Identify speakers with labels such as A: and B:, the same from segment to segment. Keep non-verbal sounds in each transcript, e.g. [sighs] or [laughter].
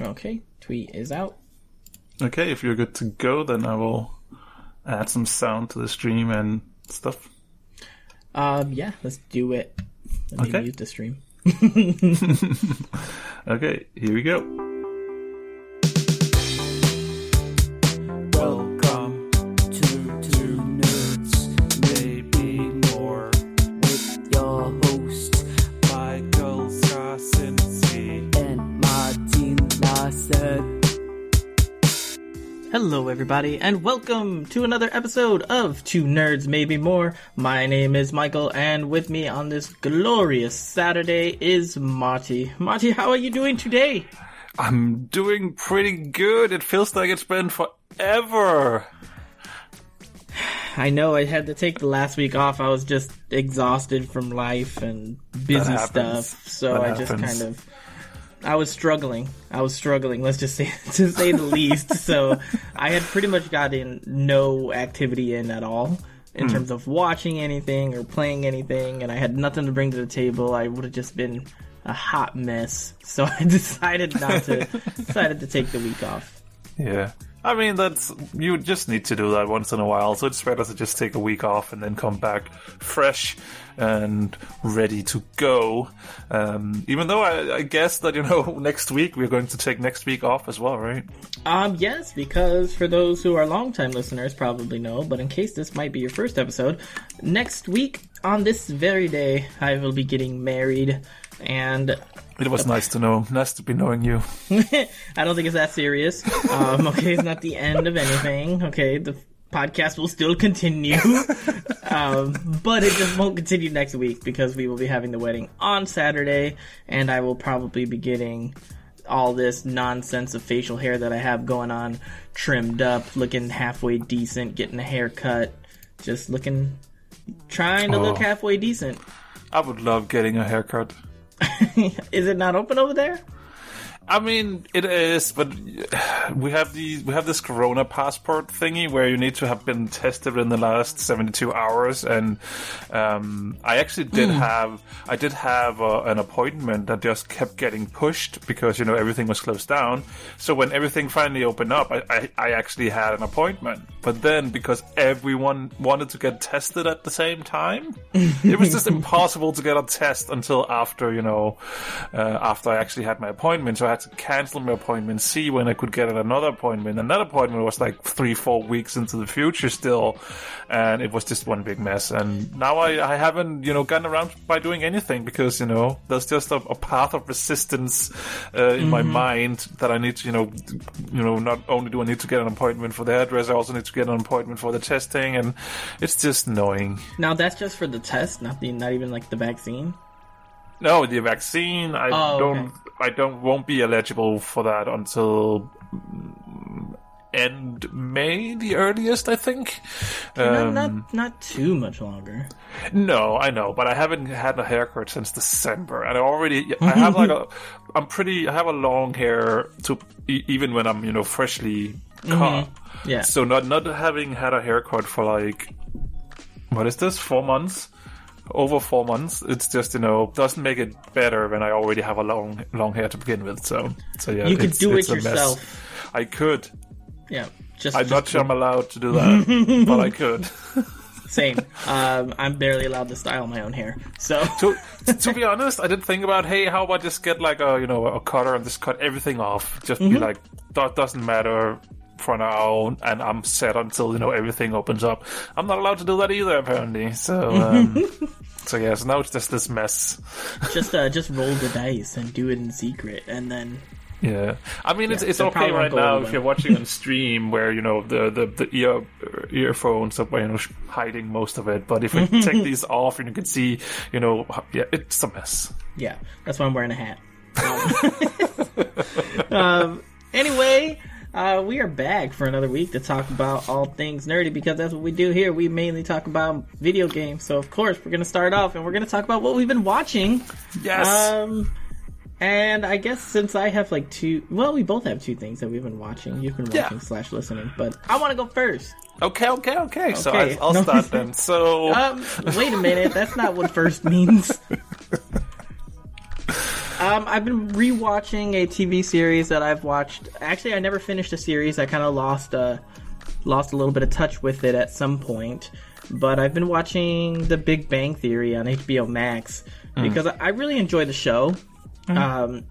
A: Okay, tweet is out.
B: Okay, if you're good to go, then I will add some sound to the stream and stuff.
A: Um, yeah, let's do it. Let me
B: Okay.
A: mute the stream. [laughs] [laughs]
B: Okay, here we go.
A: Everybody, and welcome to another episode of Two Nerds, Maybe More. My name is Michael, and with me on this glorious Saturday is Marty. Marty, how are you doing today?
B: I'm doing pretty good. It feels like it's been forever. [sighs]
A: I know I had to take the last week off. I was just exhausted from life and busy stuff, so
B: That
A: I just kind of. I was struggling. I was struggling. Let's just say, [laughs] to say the least. So I had pretty much gotten no activity in at all in
B: Hmm.
A: terms of watching anything or playing anything, and I had nothing to bring to the table. I would have just been a hot mess. So [laughs] I decided not to. [laughs] decided to take the week off.
B: Yeah. I mean, that's you just need to do that once in a while. So it's better to just take a week off and then come back fresh and ready to go. Um, even though I, I guess that you know [laughs] next week we're going to take next week off as well, right?
A: Um, yes, because for those who are longtime listeners probably know, but in case this might be your first episode, next week on this very day, I will be getting married, and
B: It was nice to know. Nice to be knowing you. [laughs]
A: I don't think it's that serious. Um, okay, it's not the end of anything. Okay, the podcast will still continue, [laughs] um, but it just won't continue next week because we will be having the wedding on Saturday, and I will probably be getting all this nonsense of facial hair that I have going on trimmed up, looking halfway decent, getting a haircut, just looking, trying to look
B: Oh.
A: halfway decent.
B: I would love getting a haircut. [laughs]
A: Is it not open over there?
B: I mean, it is, but [sighs] we have the we have this Corona passport thingy where you need to have been tested in the last seventy two hours, and um, I actually did have I did have uh, an appointment that just kept getting pushed because you know everything was closed down. So when everything finally opened up, I, I, I actually had an appointment. But then because everyone wanted to get tested at the same time, it was just [laughs] impossible to get a test until after you know uh, after I actually had my appointment. So I had to cancel my appointment, see when I could get another appointment. And that appointment was like three, four weeks into the future still, and it was just one big mess. And now I, I haven't you know gotten around by doing anything because you know there's just a, a path of resistance uh, in my mind that I need to you know you know not only do I need to get an appointment for the address, I also need to get an appointment for the testing, and it's just annoying.
A: Now that's just for the test, not the not even like the vaccine.
B: No, the vaccine. I
A: Oh,
B: don't.
A: okay.
B: I don't. Won't be eligible for that until mm, end May, the earliest. I think.
A: not,
B: Um,
A: not not too much longer.
B: no, I know, but I haven't had a haircut since December, and I already. I have like a. [laughs] I'm pretty. I have a long hair to even when I'm you know freshly cut.
A: Yeah.
B: So not not having had a haircut for like what is this four months over four months it's just you know doesn't make it better when I already have a long long hair to begin with so so yeah
A: You could do it
B: a mess.
A: yourself.
B: I could
A: Yeah. Just,
B: I'm
A: just
B: not sure I'm allowed to do that [laughs] but I could
A: same. Um, I'm barely allowed to style my own hair. So
B: to to be honest I didn't think about hey how about just get like a you know a cutter and just cut everything off just
A: Mm-hmm.
B: be like that doesn't matter for now and I'm set until you know everything opens up I'm not allowed to do that either apparently so um, [laughs] so yeah so now it's just this mess
A: just uh, just roll the dice and do it in secret, and then
B: Yeah, I mean it's
A: Yeah,
B: it's
A: they
B: okay right now if you're watching on [laughs] stream where you know the the, the ear earphones are you know hiding most of it. But if we [laughs] take these off and you can see, you know, yeah, it's a mess.
A: yeah, that's why I'm wearing a hat. Um, um, anyway. Uh, we are back for another week to talk about all things nerdy because that's what we do here. We mainly talk about video games. So, of course, we're going to start off and we're going to talk about what we've been watching.
B: Yes.
A: Um, and I guess since I have like two, well, we both have two things that we've been watching. You've been
B: Yeah.
A: watching slash listening, but I want to go first.
B: okay, okay, okay. So
A: okay.
B: I, I'll
A: No.
B: start then. So [laughs]
A: Um, wait a minute, that's not what first means. [laughs] Um, I've been rewatching a TV series that I've watched. Actually, I never finished a series. I kind of lost uh, lost a little bit of touch with it at some point. But I've been watching The Big Bang Theory on HBO Max because I really enjoy the show. Um,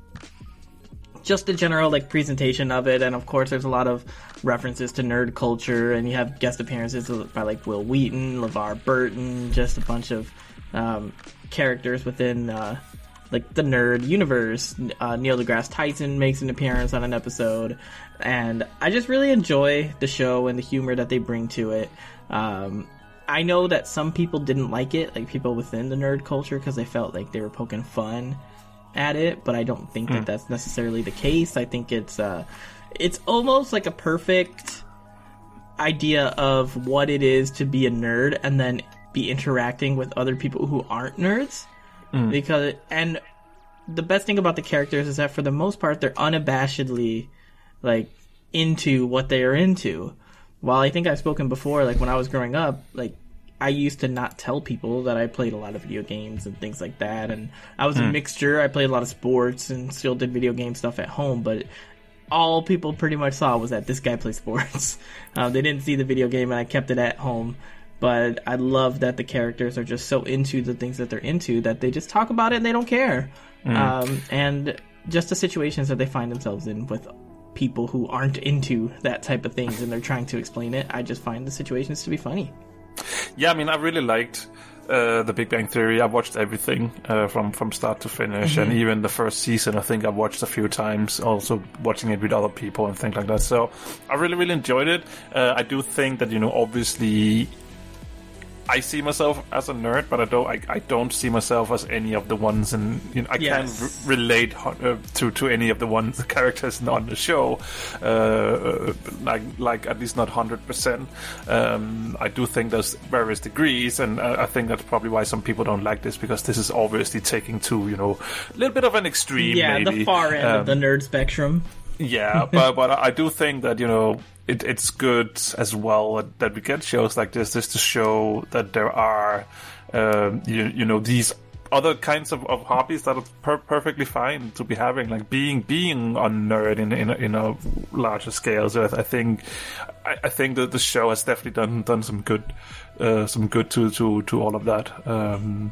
A: just the general like presentation of it, and of course, there's a lot of references to nerd culture, and you have guest appearances by like Wil Wheaton, LeVar Burton, just a bunch of um, characters within uh, like the nerd universe. Uh, Neil deGrasse Tyson makes an appearance on an episode, and I just really enjoy the show and the humor that they bring to it. Um, I know that some people didn't like it, like people within the nerd culture, because they felt like they were poking fun at it, but I don't think that that's necessarily the case. I think it's uh, it's almost like a perfect idea of what it is to be a nerd, and then be interacting with other people who aren't nerds. Because and the best thing about the characters is that for the most part they're unabashedly like into what they are into. While I think I've spoken before, like when I was growing up, like I used to not tell people that I played a lot of video games and things like that, and I was a mixture. I played a lot of sports and still did video game stuff at home, but all people pretty much saw was that this guy plays [laughs] sports. Uh, they didn't see the video game, and I kept it at home. But I love that the characters are just so into the things that they're into that they just talk about it and they don't care. Um, and just the situations that they find themselves in with people who aren't into that type of things and they're trying to explain it, I just find the situations to be funny.
B: Yeah, I mean, I really liked uh, the Big Bang Theory. I watched everything uh, from from start to finish, and even the first season. I think I watched a few times. Also watching it with other people and things like that. So I really, really enjoyed it. Uh, I do think that you know, obviously. I see myself as a nerd, but I don't. I, I don't see myself as any of the ones, and you know, I
A: Yes.
B: can't r- relate uh, to to any of the ones the [laughs] characters on the show. Uh, like like at least not hundred percent. Um, I do think there's various degrees, and uh, I think that's probably why some people don't like this because this is obviously taking to you know a little bit of an extreme.
A: Yeah,
B: maybe.
A: the far end of
B: Um,
A: the nerd spectrum.
B: Yeah, but but I do think that you know it, it's good as well that we get shows like this, just to show that there are, um, you you know, these other kinds of, of hobbies that are per- perfectly fine to be having, like being being a nerd in in a, in a larger scale. So I think I, I think that the show has definitely done done some good. Uh, some good to, to, to all of that. Um,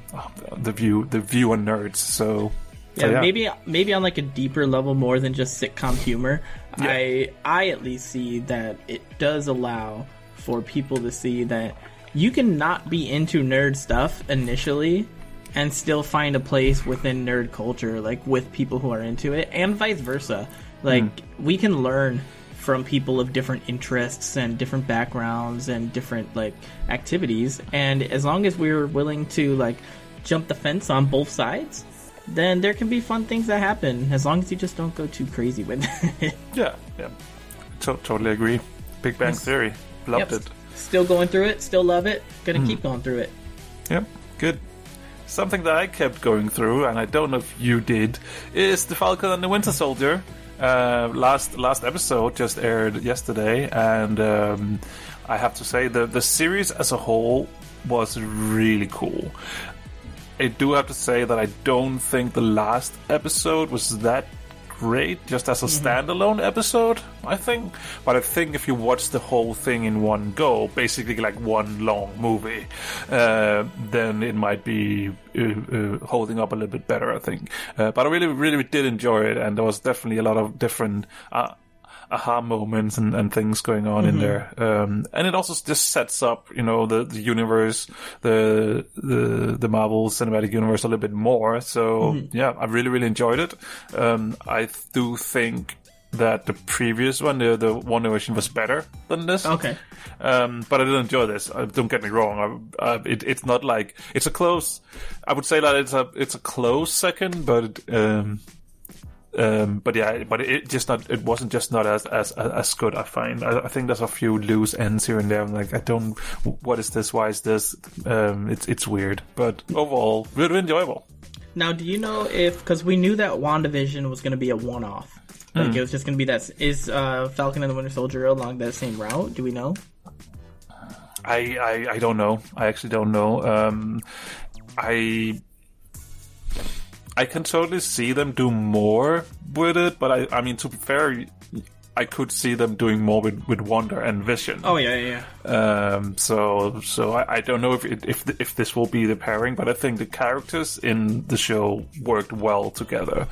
B: the view, the view on nerds. So, so
A: yeah, maybe maybe on like a deeper level more than just sitcom humor. I I at least see that it does allow for people to see that you can not be into nerd stuff initially and still find a place within nerd culture like with people who are into it and vice versa. Like hmm. we can learn from people of different interests and different backgrounds and different like activities and as long as we're willing to like jump the fence on both sides then there can be fun things that happen as long as you just don't go too crazy with [laughs] it.
B: Yeah, yeah, to- totally agree. Big Bang Theory, loved
A: Yep.
B: it.
A: Still going through it, still love it, gonna keep going through it.
B: Yep, good. Something that I kept going through, and I don't know if you did, is the Falcon and the Winter Soldier. Uh, last last episode just aired yesterday, and um, I have to say the the series as a whole was really cool. I do have to say that I don't think the last episode was that great just as a standalone episode, I think. But I think if you watch the whole thing in one go, basically like one long movie, uh, then it might be uh, uh, holding up a little bit better, I think. Uh, but I really, really did enjoy it, and there was definitely a lot of different. Aha moments and, and things going on in there. Um, and it also just sets up, you know, the, the universe, the, the, the Marvel cinematic universe a little bit more. So yeah, I really, really enjoyed it. Um, I do think that the previous one, the, the WandaVision was better than this.
A: Okay.
B: Um, but I did enjoy this. Uh, don't get me wrong. I, uh, it, it's not like it's a close. I would say that it's a it's a close second, but um, um, but yeah, but it just not. It wasn't just not as as as good. I find. I, I think there's a few loose ends here and there. I'm like, I don't. What is this? Why is this? Um, it's it's weird, but overall, really enjoyable.
A: Now, do you know if because we knew that WandaVision was gonna be a one-off, like it was just gonna be that is uh, Falcon and the Winter Soldier along that same route? Do we know?
B: I, I, I don't know. I actually don't know. Um, I I can totally see them do more with it, but I, I mean, to be fair, I could see them doing more with, with Wanda and Vision.
A: Oh yeah, yeah. yeah.
B: Um, so so I, I don't know if it, if if this will be the pairing, but I think the characters in the show worked well together.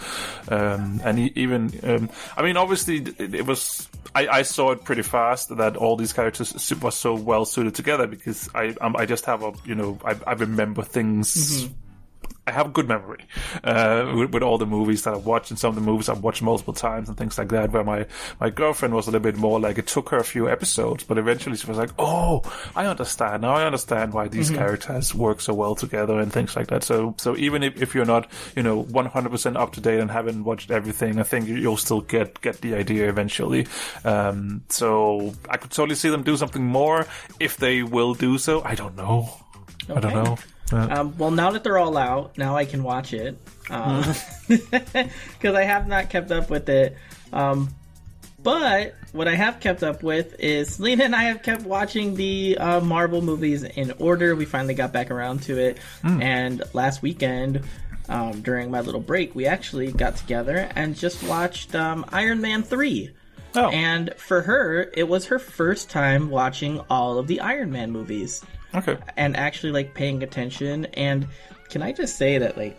B: Um, and even um, I mean, obviously it, it was I, I saw it pretty fast that all these characters were so well suited together because I um, I just have a you know I, I remember things. I have a good memory uh, with, with all the movies that I've watched, and some of the movies I've watched multiple times and things like that. Where my my girlfriend was a little bit more like it took her a few episodes, but eventually she was like, "Oh, I understand now. I understand why these characters work so well together and things like that." So so even if, if you're not you know 100 percent up to date and haven't watched everything, I think you'll still get get the idea eventually. Um, so I could totally see them do something more. If they will do so, I don't know. I don't know. Uh,
A: Um, well, now that they're all out, now I can watch it [laughs] because I have not kept up with it. Um, but what I have kept up with is Selena and I have kept watching the uh, Marvel movies in order. We finally got back around to it, and last weekend. Um, during my little break, we actually got together and just watched um, Iron Man 3.
B: oh.
A: And for her, it was her first time watching all of the Iron Man movies
B: okay.
A: and actually like paying attention. And can I just say that like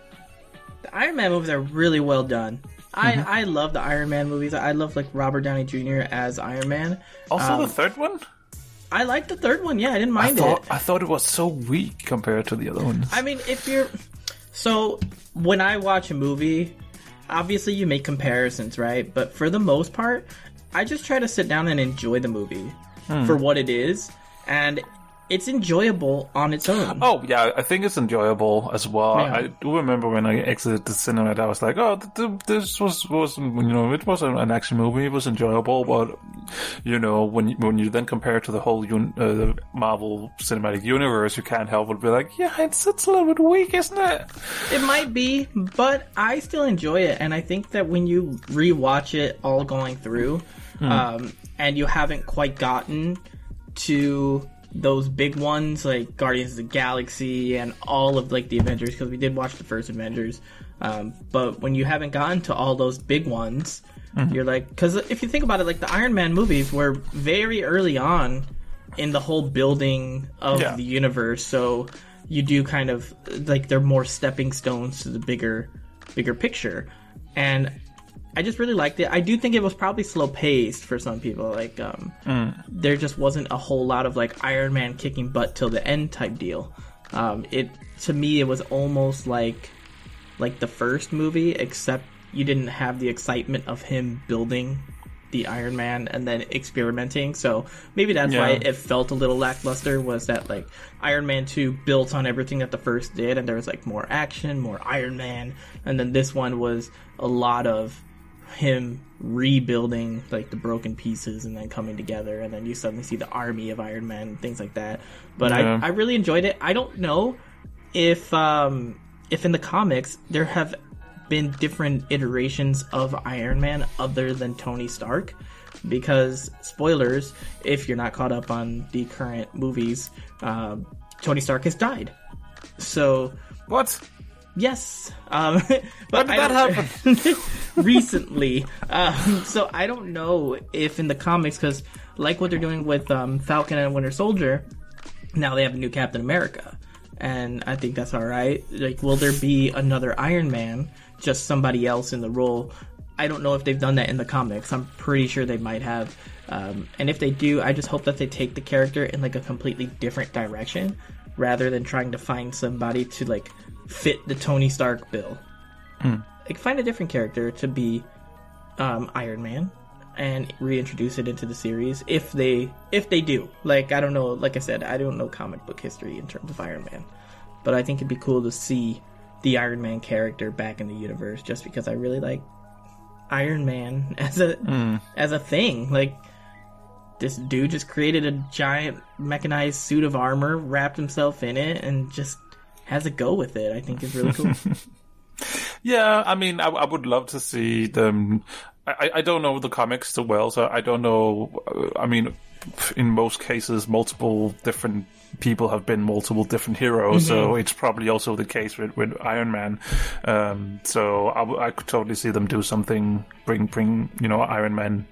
A: the Iron Man movies are really well done.
B: Mm-hmm.
A: I I love the Iron Man movies. I love like Robert Downey Jr. as Iron Man.
B: Also,
A: Um,
B: the third one.
A: I like the third one. Yeah, I didn't
B: I
A: mind
B: thought
A: it.
B: I thought it was so weak compared to the other ones.
A: I mean, if you're so when I watch a movie, obviously you make comparisons, right? But for the most part, I just try to sit down and enjoy the movie
B: Hmm.
A: for what it is, and it's enjoyable on its own.
B: oh yeah, I think it's enjoyable as well.
A: Yeah.
B: I do remember when I exited the cinema, I was like, oh, th- th- this was was you know it was an action movie, it was enjoyable, but you know when you, when you then compare it to the whole un- uh, the Marvel Cinematic Universe, you can't help but be like, yeah, it's it's a little bit weak, isn't it?
A: It might be, but I still enjoy it, and I think that when you rewatch it all going through, um, and you haven't quite gotten to those big ones like Guardians of the Galaxy and all of like the Avengers, because we did watch the first Avengers, um, but when you haven't gotten to all those big ones, you're like, because if you think about it, like the Iron Man movies were very early on in the whole building of
B: Yeah.
A: the universe, so you do kind of like they're more stepping stones to the bigger bigger picture. And i just really liked it i do think it was probably slow paced for some people like um there just wasn't a whole lot of like iron man kicking butt till the end type deal um it to me it was almost like like the first movie except you didn't have the excitement of him building the Iron Man and then experimenting. So maybe that's why it felt a little lackluster. Was that like Iron Man two built on everything that the first did, and there was like more action, more Iron Man, and then this one was a lot of him rebuilding like the broken pieces and then coming together, and then you suddenly see the army of Iron Man and things like that. But
B: Yeah.
A: I I really enjoyed it. I don't know if um if in the comics there have been different iterations of Iron Man other than Tony Stark because spoilers if you're not caught up on the current movies um, Tony Stark has died so
B: What?
A: Yes um, [laughs] but
B: did that
A: don't- [laughs] recently um, so I don't know if in the comics because like what they're doing with um, Falcon and Winter Soldier now they have a new Captain America. And I think that's all right. Like, will there be another Iron Man? Just somebody else in the role? I don't know if they've done that in the comics. I'm pretty sure they might have. Um, and if they do, I just hope that they take the character in like a completely different direction, rather than trying to find somebody to like fit the Tony Stark bill. Like, find a different character to be um, Iron Man and reintroduce it into the series if they if they do. Like I don't know, like I said, I don't know comic book history in terms of Iron Man, but I think it'd be cool to see the Iron Man character back in the universe just because I really like Iron Man [laughs] as a as a thing. Like this dude just created a giant mechanized suit of armor, wrapped himself in it, and just has a go with it. I think is really cool. [laughs]
B: Yeah, I mean, I, I would love to see them I, I don't know the comics so well, so I don't know. uh, I mean, in most cases, multiple different people have been multiple different heroes, so it's probably also the case with, with Iron Man. Um, so I could totally see them do something, bring bring you know Iron Man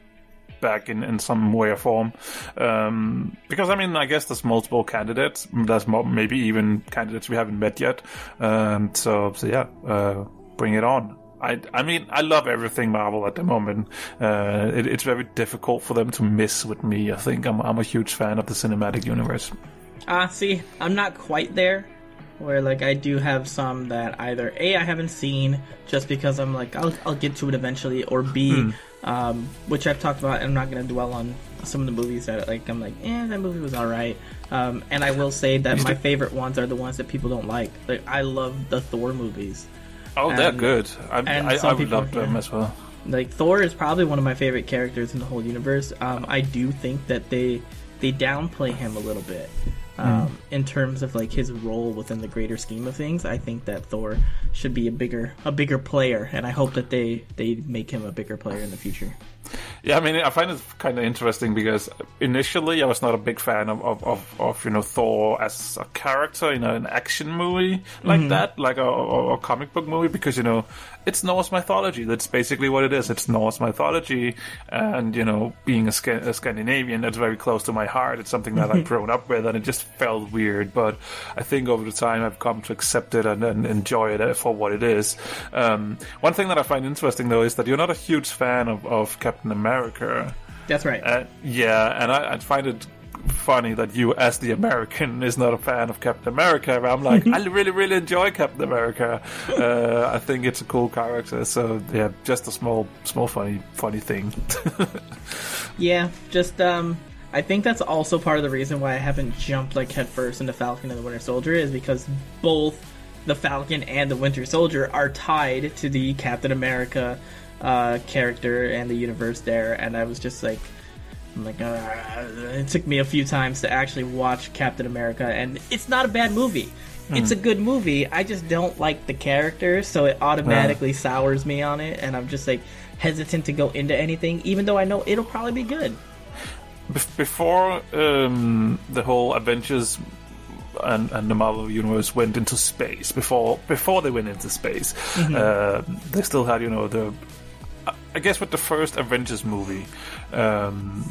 B: back in, in some way or form. Um, because I mean, I guess there's multiple candidates. There's mo- maybe even candidates we haven't met yet. Um, so so yeah, uh, bring it on. I, I mean, I love everything Marvel at the moment. Uh, it, it's very difficult for them to miss with me. I think I'm, I'm a huge fan of the cinematic universe.
A: Ah, see, I'm not quite there. Where like I do have some that either a I haven't seen just because I'm like I'll I'll get to it eventually, or b um, which I've talked about. and I'm not gonna dwell on some of the movies that like I'm like, eh, that movie was all right. Um, and I will say that my favorite ones are the ones that people don't like. Like I love the Thor movies.
B: Oh, they're good. I,
A: and
B: I, I would love them
A: yeah.
B: as well.
A: like Thor is probably one of my favorite characters in the whole universe. Um, I do think that they they downplay him a little bit um, in terms of like his role within the greater scheme of things. I think that Thor should be a bigger a bigger player, and I hope that they they make him a bigger player in the future.
B: Yeah, I mean, I find it kind of interesting because initially I was not a big fan of, of, of, of you know Thor as a character in an action movie like that, like a, a, a comic book movie, because you know it's Norse mythology. That's basically what it is. It's Norse mythology, and you know, being a, Sca- a Scandinavian, that's very close to my heart. It's something that I've grown up with, and it just felt weird. But I think over the time I've come to accept it and, and enjoy it for what it is. Um, one thing that I find interesting though is that you're not a huge fan of, of Captain America.
A: That's right.
B: Uh, yeah, and I, I find it funny that you, as the American, is not a fan of Captain America. I'm like, [laughs] I really, really enjoy Captain America. Uh, I think it's a cool character. So yeah, just a small, small, funny, funny thing. [laughs]
A: Yeah, just um I think that's also part of the reason why I haven't jumped like headfirst into Falcon and the Winter Soldier is because both the Falcon and the Winter Soldier are tied to the Captain America uh, character and the universe there, and I was just like, I'm like, uh, it took me a few times to actually watch Captain America, and it's not a bad movie. It's a good movie. I just don't like the character, so it automatically sours me on it, and I'm just like hesitant to go into anything, even though I know it'll probably be good.
B: Bef- Before um, the whole Avengers and, and the Marvel universe went into space, before before they went into space, uh, they still had you know the I guess with the first Avengers movie, um,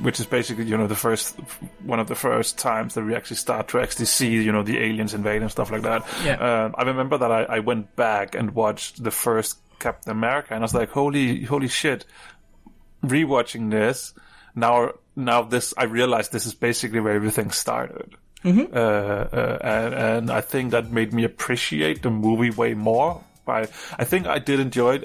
B: which is basically you know the first one of the first times that we actually start to actually see you know the aliens invade and stuff like that.
A: Yeah.
B: Um, I remember that I, I went back and watched the first Captain America, and I was like, holy holy shit! Rewatching this now, now this I realized this is basically where everything started. Uh, uh, and, and I think that made me appreciate the movie way more. I, I think I did enjoy it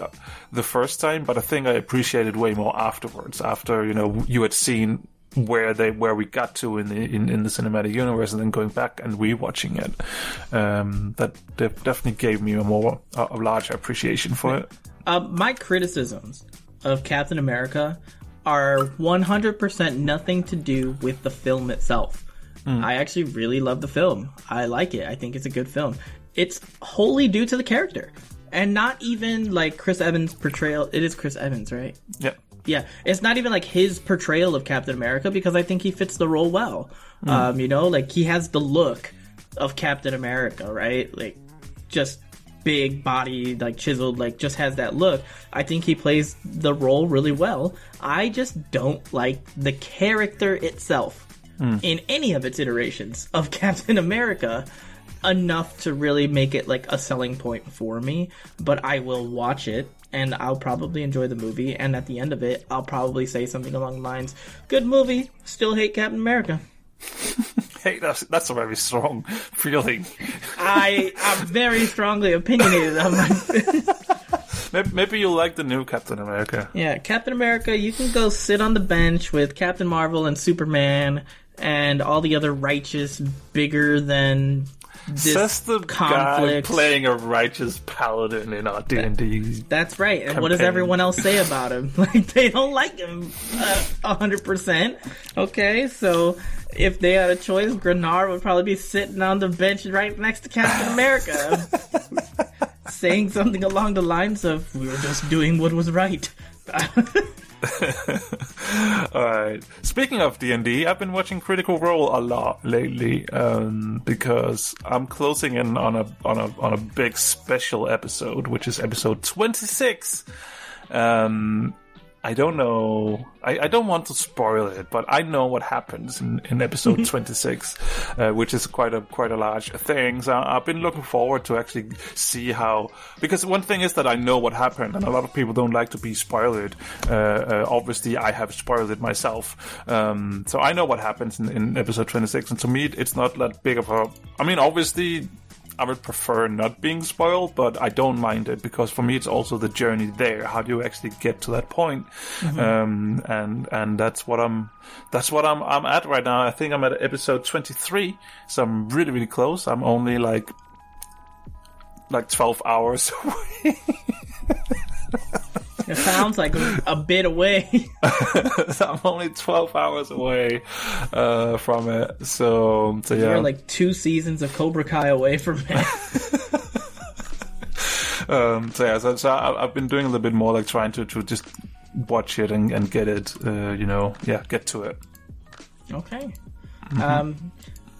B: the first time, but I think I appreciated way more afterwards. After you know you had seen where they where we got to in the in, in the cinematic universe, and then going back and rewatching it, um, that de- definitely gave me a more a, a larger appreciation for it.
A: Uh, my criticisms of Captain America are 100% nothing to do with the film itself. I actually really love the film. I like it. I think it's a good film. It's wholly due to the character. And not even like Chris Evans' portrayal. It is Chris Evans, right?
B: Yeah.
A: Yeah, it's not even like his portrayal of Captain America because I think he fits the role well. Um, you know, like he has the look of Captain America, right? Like just big body, like chiseled, like just has that look. I think he plays the role really well. I just don't like the character itself in any of its iterations of [laughs] Captain America enough to really make it like a selling point for me, but I will watch it and I'll probably enjoy the movie and at the end of it I'll probably say something along the lines, good movie, still hate Captain America. [laughs]
B: Hey, that's that's a very strong feeling.
A: I am very strongly opinionated on my [laughs]
B: Maybe, maybe you like the new Captain America.
A: Yeah, Captain America, you can go sit on the bench with Captain Marvel and Superman and all the other righteous, bigger than this
B: Says the guy playing a righteous paladin in our D and D.
A: That's right. And what does everyone else say about him? [laughs] Like they don't like him uh, a hundred percent. Okay, so if they had a choice, Grenard would probably be sitting on the bench right next to Captain America, [laughs] saying something along the lines of "We were just doing what was right." [laughs] [laughs]
B: All right. Speaking of D and I've been watching Critical Role a lot lately um, because I'm closing in on a on a on a big special episode, which is episode 26. Um, I don't know. I, I don't want to spoil it, but I know what happens in, in episode 26, uh, which is quite a quite a large thing. So I've been looking forward to actually see how. Because one thing is that I know what happened, and a lot of people don't like to be spoiled. Uh, uh, obviously, I have spoiled it myself, um, so I know what happens in, in episode 26. And to me, it's not that big of a. I mean, obviously, I would prefer not being spoiled, but I don't mind it because for me it's also the journey there. How do you actually get to that point? Um, and and that's what I'm that's what I'm I'm at right now. I think I'm at episode 23, so I'm really really close. I'm only like like 12 hours [laughs] away.
A: It sounds like a, bit away. [laughs]
B: so I'm only 12 hours away uh, from it. So so yeah.
A: You're like two seasons of Cobra Kai away from it. [laughs]
B: um, so yeah, so, so I, I've been doing a little bit more like trying to, to just watch it and, and get it, uh, you know, yeah, get to it.
A: Okay. Um,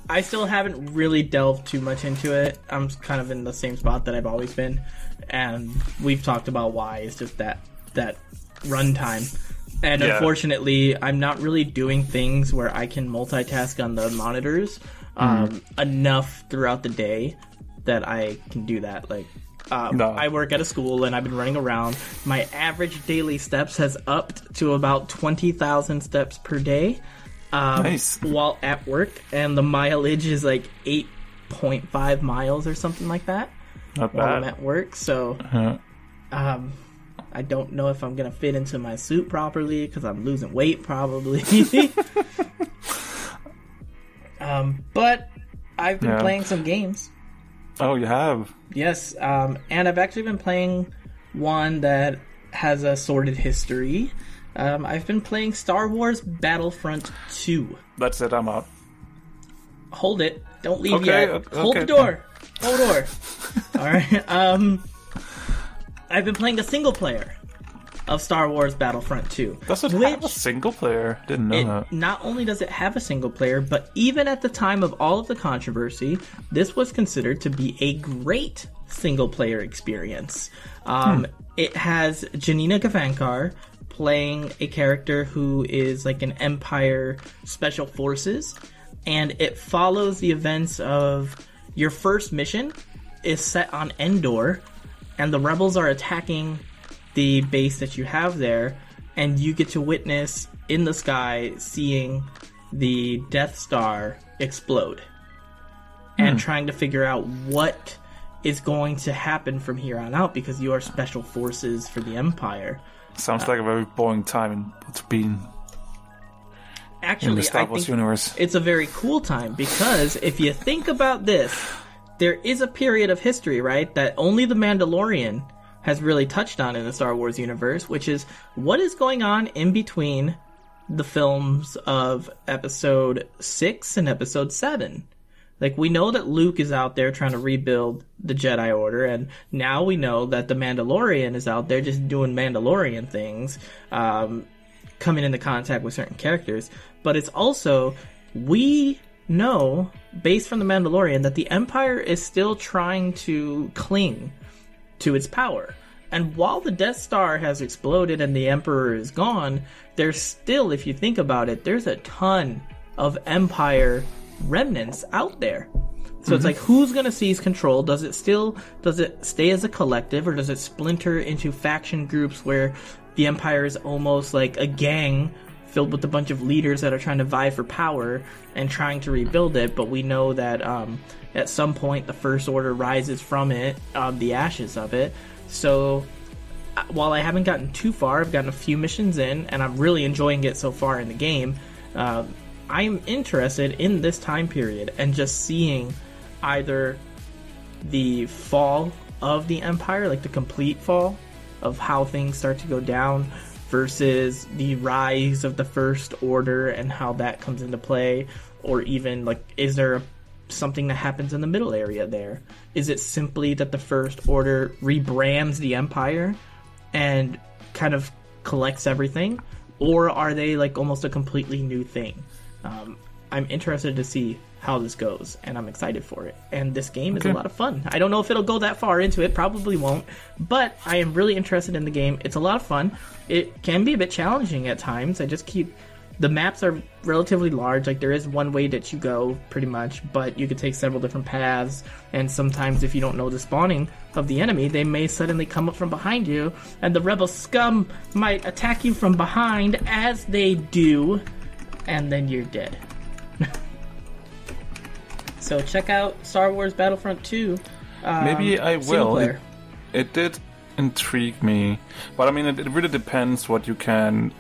A: I still haven't really delved too much into it. I'm kind of in the same spot that I've always been, and we've talked about why. It's just that that runtime, and
B: Yeah.
A: unfortunately, I'm not really doing things where I can multitask on the monitors um, enough throughout the day that I can do that. Like. Um,
B: No.
A: I work at a school and I've been running around. My average daily steps has upped to about 20,000 steps per day um,
B: Nice.
A: while at work, and the mileage is like 8.5 miles or something like that
B: Not
A: while I'm at work. So,
B: Uh,
A: um, I don't know if I'm gonna fit into my suit properly because I'm losing weight probably. [laughs] um, but I've been
B: Yeah.
A: playing some games.
B: oh, you have?
A: Yes, um, and I've actually been playing one that has a sordid history. Um, I've been playing Star Wars Battlefront 2.
B: That's it, I'm out.
A: Hold it. Don't leave
B: Okay,
A: yet.
B: o-
A: Hold
B: okay.
A: the door. Hold the door. All right. [laughs] Um, I've been playing the single player of Star Wars Battlefront 2.
B: Does it
A: which
B: have a single player? Didn't know
A: it,
B: that.
A: not only does it have a single player, but even at the time of all of the controversy, this was considered to be a great single player experience. Um, It has Janina Gavankar playing a character who is like an Empire Special Forces, and it follows the events of your first mission is set on Endor, and the rebels are attacking the base that you have there, and you get to witness in the sky seeing the Death Star explode and hmm. trying to figure out what is going to happen from here on out because you are special forces for the Empire.
B: Sounds like a very boring time in, to be in, in
A: Actually,
B: the Star
A: I
B: Wars
A: think
B: universe.
A: it's a very cool time because if you think about this, there is a period of history, right, that only the Mandalorian has really touched on in the Star Wars universe, which is what is going on in between the films of episode 6 and episode 7. Like we know that Luke is out there trying to rebuild the Jedi Order, and now we know that the Mandalorian is out there just doing Mandalorian things, um, coming into contact with certain characters. But it's also we know, based from the Mandalorian, that the Empire is still trying to cling to its power. And while the Death Star has exploded and the Emperor is gone, there's still, if you think about it, there's a ton of Empire remnants out there. So it's mm-hmm. like who's going to seize control? Does it still does it stay as a collective or does it splinter into faction groups where the empire is almost like a gang filled with a bunch of leaders that are trying to vie for power and trying to rebuild it, but we know that um, at some point the first order rises from it, um, the ashes of it. So uh, while I haven't gotten too far, I've gotten a few missions in, and I'm really enjoying it so far in the game. Um, I am interested in this time period and just seeing either the fall of the empire, like the complete fall of how things start to go down, versus the rise of the first order and how that comes into play, or even like, is there something that happens in the middle area there? Is it simply that the first order rebrands the empire and kind of collects everything, or are they like almost a completely new thing? Um, I'm interested to see how this goes, and I'm excited for it. And this game is a lot of fun. I don't know if it'll go that far into it, probably won't, but I am really interested in the game. It's a lot of fun. It can be a bit challenging at times. I just keep the maps are relatively large. Like there is one way that you go, pretty much, but you could take several different paths. And sometimes, if you don't know the spawning of the enemy, they may suddenly come up from behind you, and the rebel scum might attack you from behind, as they do, and then you're dead. [laughs] so check out Star Wars Battlefront 2. Um,
B: Maybe I will. It, it did intrigue me, but I mean, it, it really depends what you can,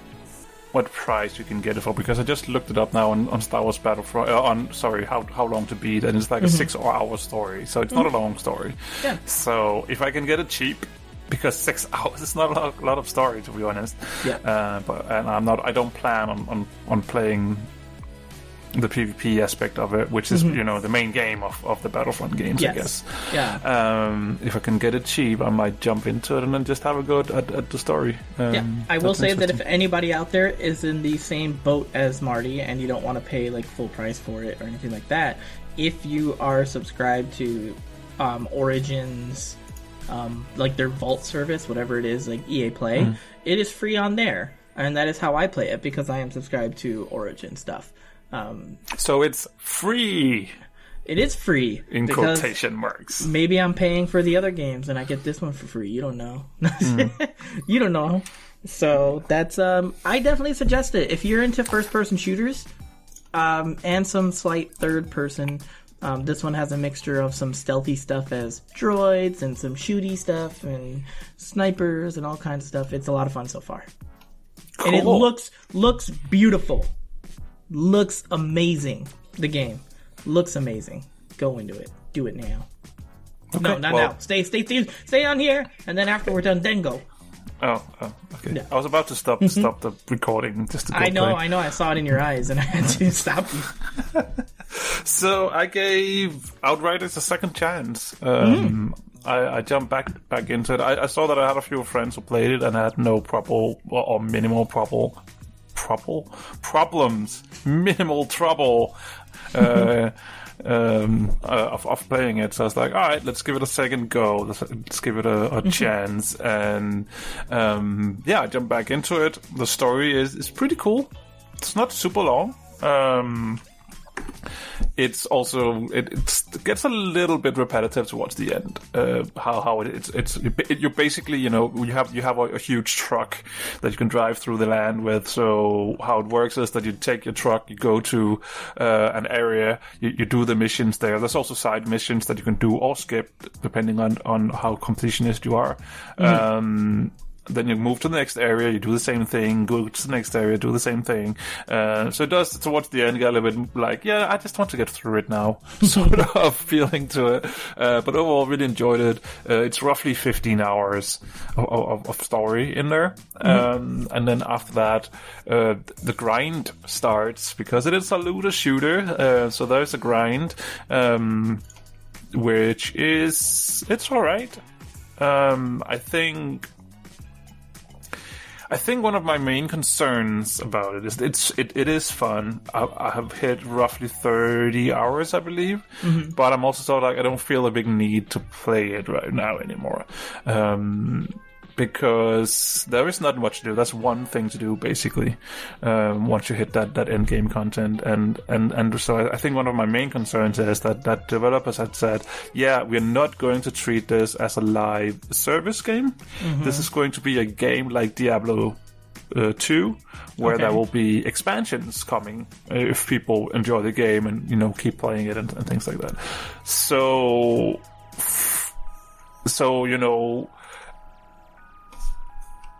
B: what price you can get it for. Because I just looked it up now on, on Star Wars Battlefront. Uh, on sorry, how how long to beat, and it's like a six-hour story, so it's not a long story.
A: Mm-hmm. Yeah.
B: So if I can get it cheap. Because six [laughs] hours is not a lot, lot of story, to be honest.
A: Yeah.
B: Uh, but and I'm not. I don't plan on, on, on playing the PvP aspect of it, which is you know the main game of, of the Battlefront games, I
A: Mm-hmm.
B: Guess.
A: Yeah.
B: Um, if I can get it cheap, I might jump into it and then just have a go at, at the story. Um,
A: Yeah, I will say that if anybody out there is in the same boat as Marty and you don't want to pay like full price for it or anything like that, if you are subscribed to um, Origins, um, like their Vault service, whatever it is, like EA Play,
B: Mm-hmm.
A: it is free on there, and that is how I play it because I am subscribed to Origin stuff. Um,
B: so it's free
A: it is free
B: in quotation marks.
A: maybe I'm paying for the other games and I get this one for free. You don't know. [laughs] you don't know. So that's um I definitely suggest it. If you're into first person shooters, um, and some slight third person, um, this one has a mixture of some stealthy stuff as droids and some shooty stuff and snipers and all kinds of stuff. It's a lot of fun so far. And it looks looks beautiful. Looks amazing. The game looks amazing. Go into it. Do it now. no, not
B: well-
A: now. Stay, stay, stay, stay on here, and then after we're done, then go.
B: Oh, oh, okay.
A: Yeah.
B: I was about to stop stop the recording just to
A: I know,
B: play.
A: I know. I saw it in your eyes, and [laughs] I had to stop you. [laughs]
B: So I gave Outriders a second chance. Um, I, I jumped back back into it. I, I saw that I had a few friends who played it and had no trouble or, or minimal trouble, trouble problems, minimal trouble. Uh, [laughs] um, uh, of, of playing it, so I was like, "All right, let's give it a second go. Let's, let's give it a, a chance." And um, yeah, I jumped back into it. The story is is pretty cool. It's not super long. Um, it's also it, it's, it gets a little bit repetitive towards the end. Uh, how how it, it's it's it, you basically you know you have you have a, a huge truck that you can drive through the land with. So how it works is that you take your truck, you go to uh, an area, you, you do the missions there. There's also side missions that you can do or skip depending on on how completionist you are. Um, then you move to the next area, you do the same thing, go to the next area, do the same thing. Uh, so it does towards the end get a little bit like, yeah, I just want to get through it now, [laughs] sort of feeling to it. Uh, but overall, really enjoyed it. Uh, it's roughly 15 hours of, of, of story in there. Um, and then after that, uh, the grind starts because it is a looter shooter. Uh, so there's a grind, um, which is, it's alright. Um, I think I think one of my main concerns about it is it's it, it is fun. I, I have hit roughly thirty hours, I believe, but I'm also sort of like I don't feel a big need to play it right now anymore. Um, because there is not much to do. That's one thing to do basically. Um, once you hit that, that end game content, and and and so I, I think one of my main concerns is that that developers had said, yeah, we're not going to treat this as a live service game. This is going to be a game like Diablo. Uh, 2 where
A: Okay.
B: there will be expansions coming uh, if people enjoy the game and you know keep playing it and, and things like that so so you know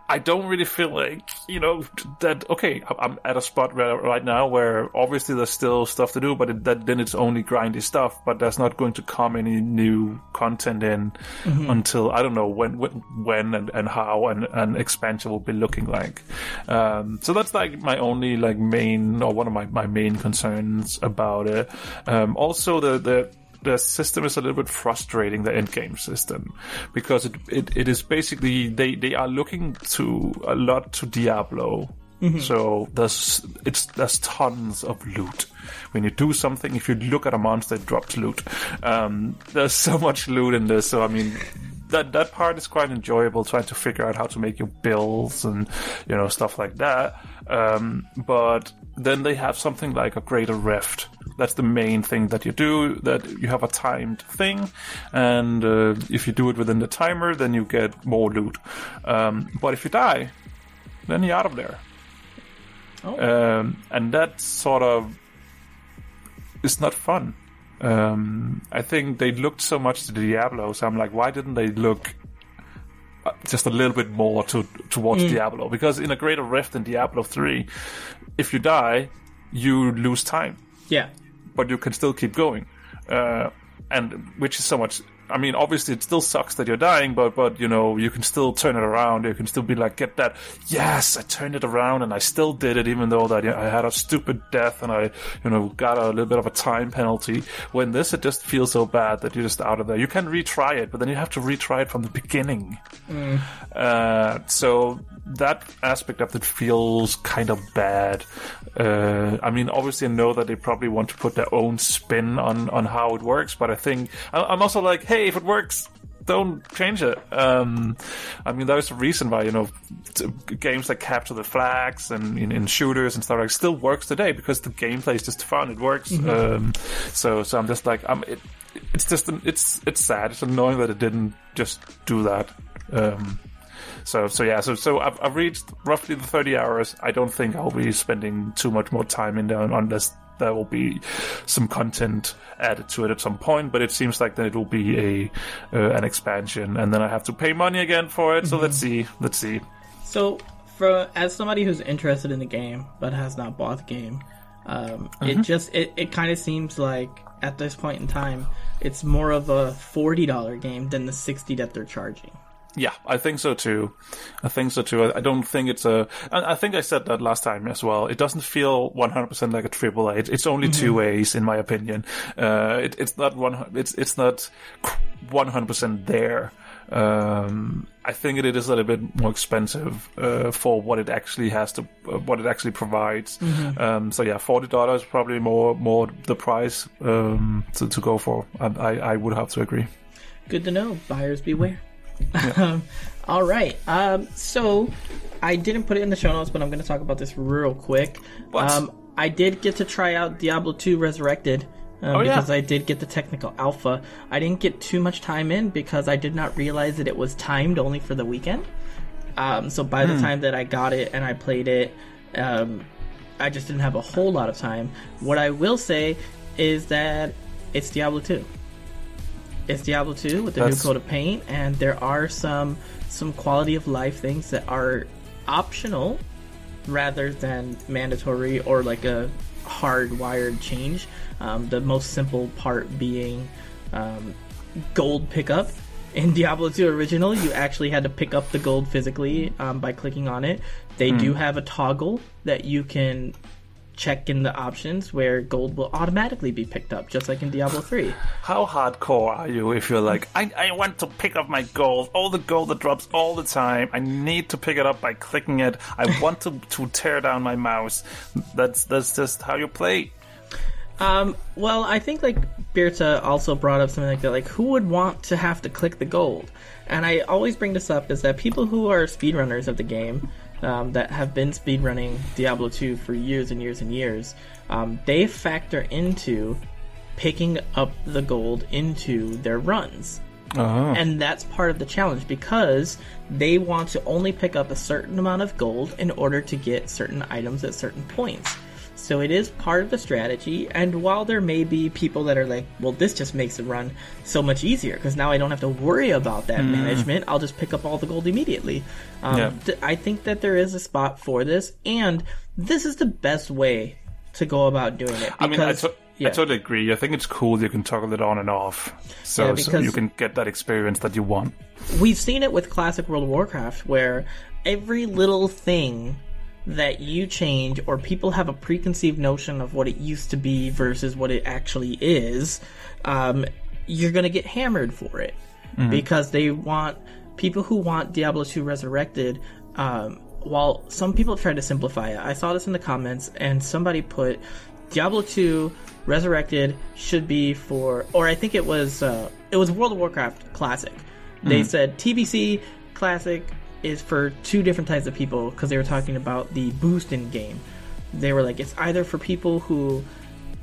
B: I don't really feel like you know that. Okay, I'm at a spot right now where obviously there's still stuff to do, but it, that then it's only grindy stuff. But there's not going to come any new content in until I don't know when, when, when and, and how and an expansion will be looking like. Um, so that's like my only like main or one of my, my main concerns about it. Um, also the the the system is a little bit frustrating. The end game system because it, it, it is basically they they are looking to a lot to Diablo. So there's it's there's tons of loot. When you do something, if you look at a monster, it drops loot. Um, there's so much loot in this. So I mean, that that part is quite enjoyable trying to figure out how to make your builds and you know stuff like that. Um, but then they have something like a greater rift. That's the main thing that you do. That you have a timed thing, and uh, if you do it within the timer, then you get more loot. Um, but if you die, then you're out of there. Um, and that sort of is not fun. Um, I think they looked so much to Diablo, so I'm like, why didn't they look uh, just a little bit more to towards Diablo? Because in a greater rift than Diablo three, if you die, you lose time,
A: Yeah.
B: But you can still keep going, uh, and which is so much. I mean, obviously, it still sucks that you're dying, but but you know, you can still turn it around. You can still be like, get that. Yes, I turned it around, and I still did it, even though that I had a stupid death, and I, you know, got a little bit of a time penalty. When this, it just feels so bad that you're just out of there. You can retry it, but then you have to retry it from the beginning. Uh, so that aspect of it feels kind of bad. Uh, I mean, obviously, I know that they probably want to put their own spin on on how it works, but I think I'm also like, hey, if it works. Don't change it. Um, I mean, there's a reason why you know games like capture the flags and in, in shooters and stuff like still works today because the gameplay is just fun. It works. Um, so, so I'm just like, I'm. It, it's just it's it's sad. It's annoying that it didn't just do that. Um, so, so yeah, so so I've, I've reached roughly the thirty hours. I don't think I'll be spending too much more time in there unless there will be some content added to it at some point. But it seems like then it will be a uh, an expansion, and then I have to pay money again for it. So let's see, let's see.
A: So, for as somebody who's interested in the game but has not bought the game, um,
B: Mm-hmm.
A: it just it, it kind of seems like at this point in time, it's more of a forty dollar game than the sixty that they're charging.
B: Yeah, I think so too. I think so too. I, I don't think it's a. I think I said that last time as well. It doesn't feel 100% like a triple A. It, it's only two A's in my opinion. Uh, it, it's not one. It's it's not 100% there. Um, I think it is a little bit more expensive uh, for what it actually has to, uh, what it actually provides. Um, so yeah, forty dollars probably more more the price um, to to go for. I, I I would have to agree.
A: Good to know. Buyers beware. Um, all right. Um, so I didn't put it in the show notes, but I'm going to talk about this real quick.
B: What?
A: Um, I did get to try out Diablo 2 Resurrected. Um,
B: Oh, yeah.
A: because I did get the technical alpha. I didn't get too much time in because I did not realize that it was timed only for the weekend. Um, so by
B: Hmm.
A: the time that I got it and I played it, um, I just didn't have a whole lot of time. What I will say is that it's Diablo 2. It's Diablo 2 with the
B: That's-
A: new coat of paint, and there are some some quality of life things that are optional rather than mandatory or like a hardwired change. Um, the most simple part being um, gold pickup. In [laughs] Diablo 2 original, you actually had to pick up the gold physically um, by clicking on it. They do have a toggle that you can check in the options where gold will automatically be picked up, just like in Diablo 3.
B: How hardcore are you if you're like, I, I want to pick up my gold, all the gold that drops all the time. I need to pick it up by clicking it. I [laughs] want to, to tear down my mouse. That's that's just how you play.
A: Um, well, I think like Birta also brought up something like that. Like, who would want to have to click the gold? And I always bring this up is that people who are speedrunners of the game, um, that have been speedrunning Diablo 2 for years and years and years, um, they factor into picking up the gold into their runs. And that's part of the challenge because they want to only pick up a certain amount of gold in order to get certain items at certain points. So it is part of the strategy. And while there may be people that are like, well, this just makes the run so much easier because now I don't have to worry about that management. I'll just pick up all the gold immediately. Um,
B: Yeah.
A: th- I think that there is a spot for this. And this is the best way to go about doing it.
B: I mean, I, to-
A: yeah.
B: I totally agree. I think it's cool you can toggle it on and off, so,
A: Yeah,
B: so you can get that experience that you want.
A: we've seen it with classic World of Warcraft where every little thing that you change or people have a preconceived notion of what it used to be versus what it actually is, um, you're going to get hammered for it because they want people who want Diablo 2 Resurrected. Um, while some people try to simplify it, I saw this in the comments and somebody put Diablo 2 Resurrected should be for, or I think it was uh, it was World of Warcraft Classic. They said TBC Classic is for two different types of people because they were talking about the boost in game. They were like, it's either for people who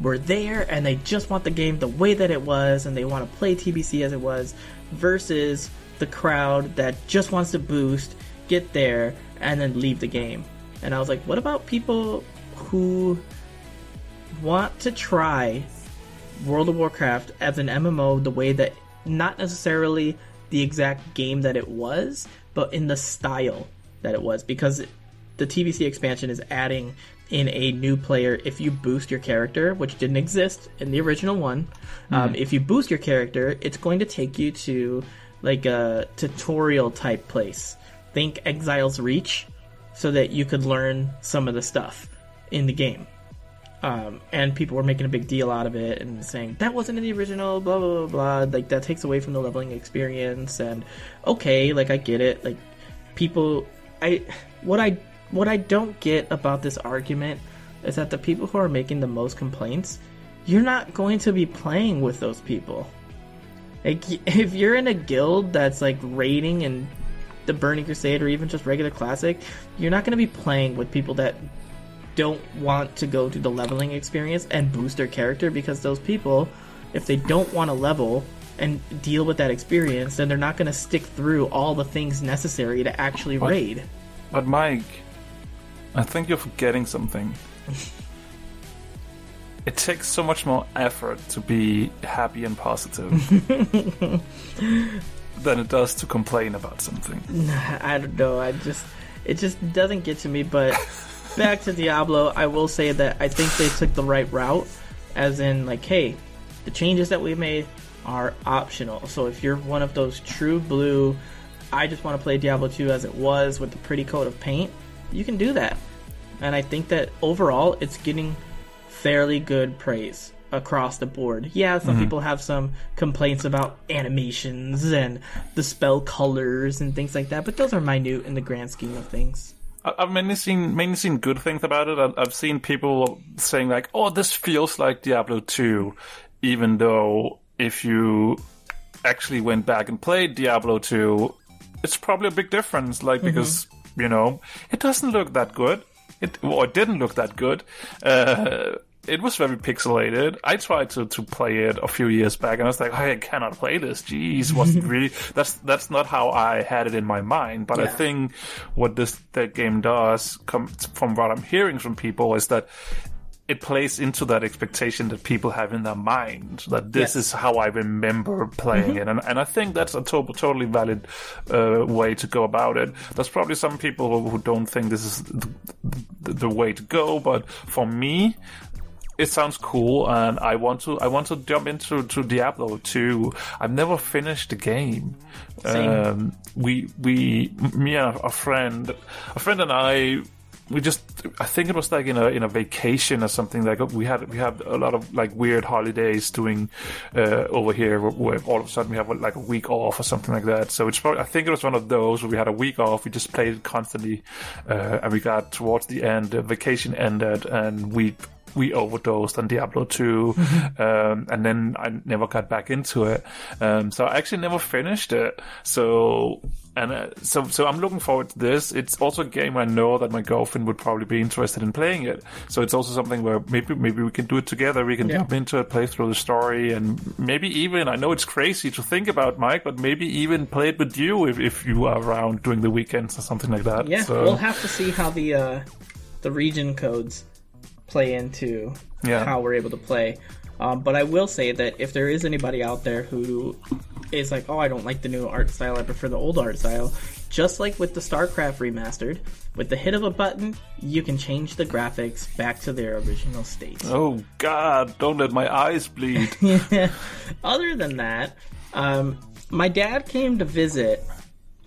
A: were there and they just want the game the way that it was and they want to play TBC as it was, versus the crowd that just wants to boost, get there, and then leave the game. And I was like, what about people who want to try World of Warcraft as an MMO the way that not necessarily the exact game that it was, but in the style that it was because the TBC expansion is adding in a new player if you boost your character, which didn't exist in the original one. Um, if you boost your character, it's going to take you to like a tutorial type place. Think Exile's Reach, so that you could learn some of the stuff in the game um, and people were making a big deal out of it and saying that wasn't in the original, blah blah blah blah. Like that takes away from the leveling experience. And okay, like I get it. Like people, I what I what I don't get about this argument is that the people who are making the most complaints, you're not going to be playing with those people. Like [laughs] if you're in a guild that's like raiding and the Burning Crusade or even just regular classic, you're not going to be playing with people that don't want to go to the leveling experience and boost their character because those people, if they don't want to level and deal with that experience, then they're not going to stick through all the things necessary to actually raid.
B: But Mike, I think you're forgetting something. [laughs] it takes so much more effort to be happy and positive [laughs] than it does to complain about something. [laughs]
A: I don't know. I just it just doesn't get to me. But back to Diablo, I will say that I think they took the right route, as in like, hey, the changes that we made are optional. So if you're one of those true blue, I just want to play Diablo 2 as it was with the pretty coat of paint, you can do that. And I think that overall, it's getting fairly good praise across the board. Yeah, some mm-hmm. people have some complaints about animations and the spell colors and things like that, but those are minute in the grand scheme of things.
B: I've mainly seen mainly seen good things about it. I've seen people saying like, "Oh, this feels like Diablo 2," even though if you actually went back and played Diablo 2, it's probably a big difference. Like because you know it doesn't look that good. It or it didn't look that good. Uh, it was very pixelated. I tried to, to play it a few years back, and I was like, I cannot play this. Jeez, wasn't [laughs] really. That's that's not how I had it in my mind. But I think what this that game does, from what I'm hearing from people, is that it plays into that expectation that people have in their mind that this
A: Yes.
B: is how I remember playing it, and and I think that's a to- totally valid uh, way to go about it. There's probably some people who, who don't think this is the, the way to go, but for me, it sounds cool, and I want to I want to jump into to Diablo 2. I've never finished the game. Um, we we me and a friend, a friend and I. We just, I think it was like in a in a vacation or something. Like we had we had a lot of like weird holidays doing uh, over here, where, where all of a sudden we have like a week off or something like that. So it's probably I think it was one of those where we had a week off. We just played it constantly, uh, and we got towards the end. The vacation ended, and we we overdosed on Diablo 2, um, and then I never got back into it. Um, so I actually never finished it. So and uh, so so I'm looking forward to this. It's also a game I know that my girlfriend would probably be interested in playing it. So it's also something where maybe maybe we can do it together. We can
A: Yeah.
B: jump into it, play through the story, and maybe even I know it's crazy to think about, Mike, but maybe even play it with you if, if you are around during the weekends or something like that.
A: Yeah,
B: So-
A: we'll have to see how the uh, the region codes play into
B: Yeah.
A: how we're able to play. Um, but I will say that if there is anybody out there who is like, oh, I don't like the new art style, I prefer the old art style, just like with the StarCraft remastered, with the hit of a button, you can change the graphics back to their original state.
B: Oh God! Don't let my eyes bleed. [laughs]
A: Other than that, um, my dad came to visit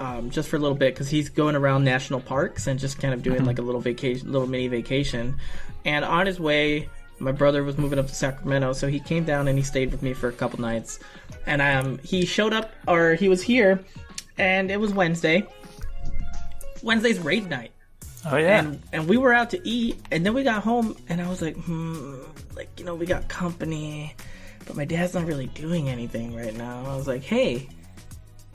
A: um, just for a little bit because he's going around national parks and just kind of doing like a little vacation, little mini vacation. And on his way, my brother was moving up to Sacramento, so he came down and he stayed with me for a couple nights. And um, he showed up, or he was here, and it was Wednesday. Wednesday's raid night
B: Oh yeah.
A: and and we were out to eat, and then we got home, and I was like, hmm, like you know, we got company, but my dad's not really doing anything right now. I was like, hey,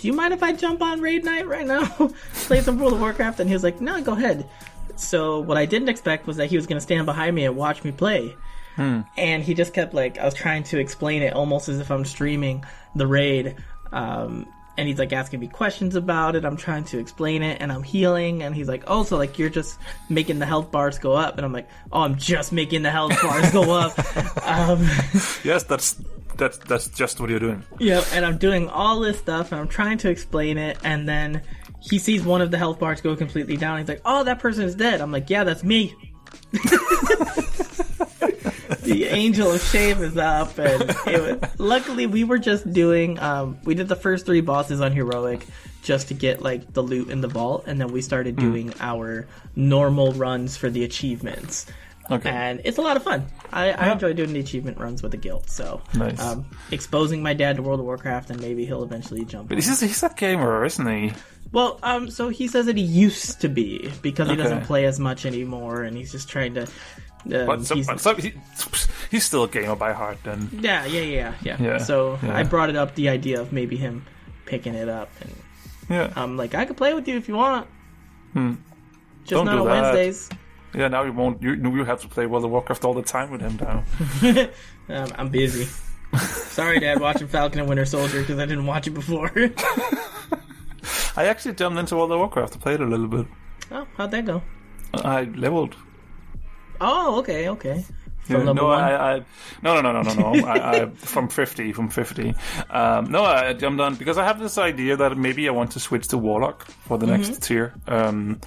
A: do you mind if I jump on raid night right now, [laughs] play some World of Warcraft? And he was like, no, go ahead. So what I didn't expect was that he was going to stand behind me and watch me play. And he just kept like I was trying to explain it almost as if I'm streaming the raid. Um, and he's like asking me questions about it. I'm trying to explain it, and I'm healing. And he's like, "Oh, so like you're just making the health bars go up?" And I'm like, "Oh, I'm just making the health bars go up." [laughs] Um,
B: yes, that's that's that's just what you're doing.
A: yeah, and I'm doing all this stuff, and I'm trying to explain it, and then he sees one of the health bars go completely down. He's like, "Oh, that person is dead." I'm like, "Yeah, that's me." [laughs] the angel of shame is up, and it was, luckily we were just doing. Um, we did the first three bosses on heroic just to get like the loot in the vault, and then we started doing our normal runs for the achievements.
B: Okay.
A: And it's a lot of fun. I, I enjoy doing the achievement runs with the guild. So,
B: Nice.
A: um, exposing my dad to World of Warcraft, and maybe he'll eventually jump.
B: But he's he's a gamer, isn't he?
A: Well, um, so he says that he used to be because he doesn't play as much anymore, and he's just trying to. Um,
B: But so,
A: he's-
B: so he, he's still a gamer by heart. Then
A: yeah, yeah, yeah, yeah,
B: Yeah,
A: So
B: yeah.
A: I brought it up the idea of maybe him picking it up, and
B: yeah,
A: I'm like, I could play with you if you want. Just
B: Hmm. Don't
A: not on
B: that.
A: Wednesdays.
B: Yeah. Now you won't. You you have to play World of Warcraft all the time with him now. [laughs]
A: Um, I'm busy. Sorry, Dad, watching Falcon and Winter Soldier because I didn't watch it before. [laughs]
B: I actually jumped into World of Warcraft. I played a little bit.
A: oh, how'd that go?
B: I leveled.
A: Oh, okay, okay. From
B: Yeah, no. I, I, no, no, no, no, no, no. [laughs] I, I, from fifty, from fifty. Um, no, I jumped on because I have this idea that maybe I want to switch to Warlock for the next tier. Um,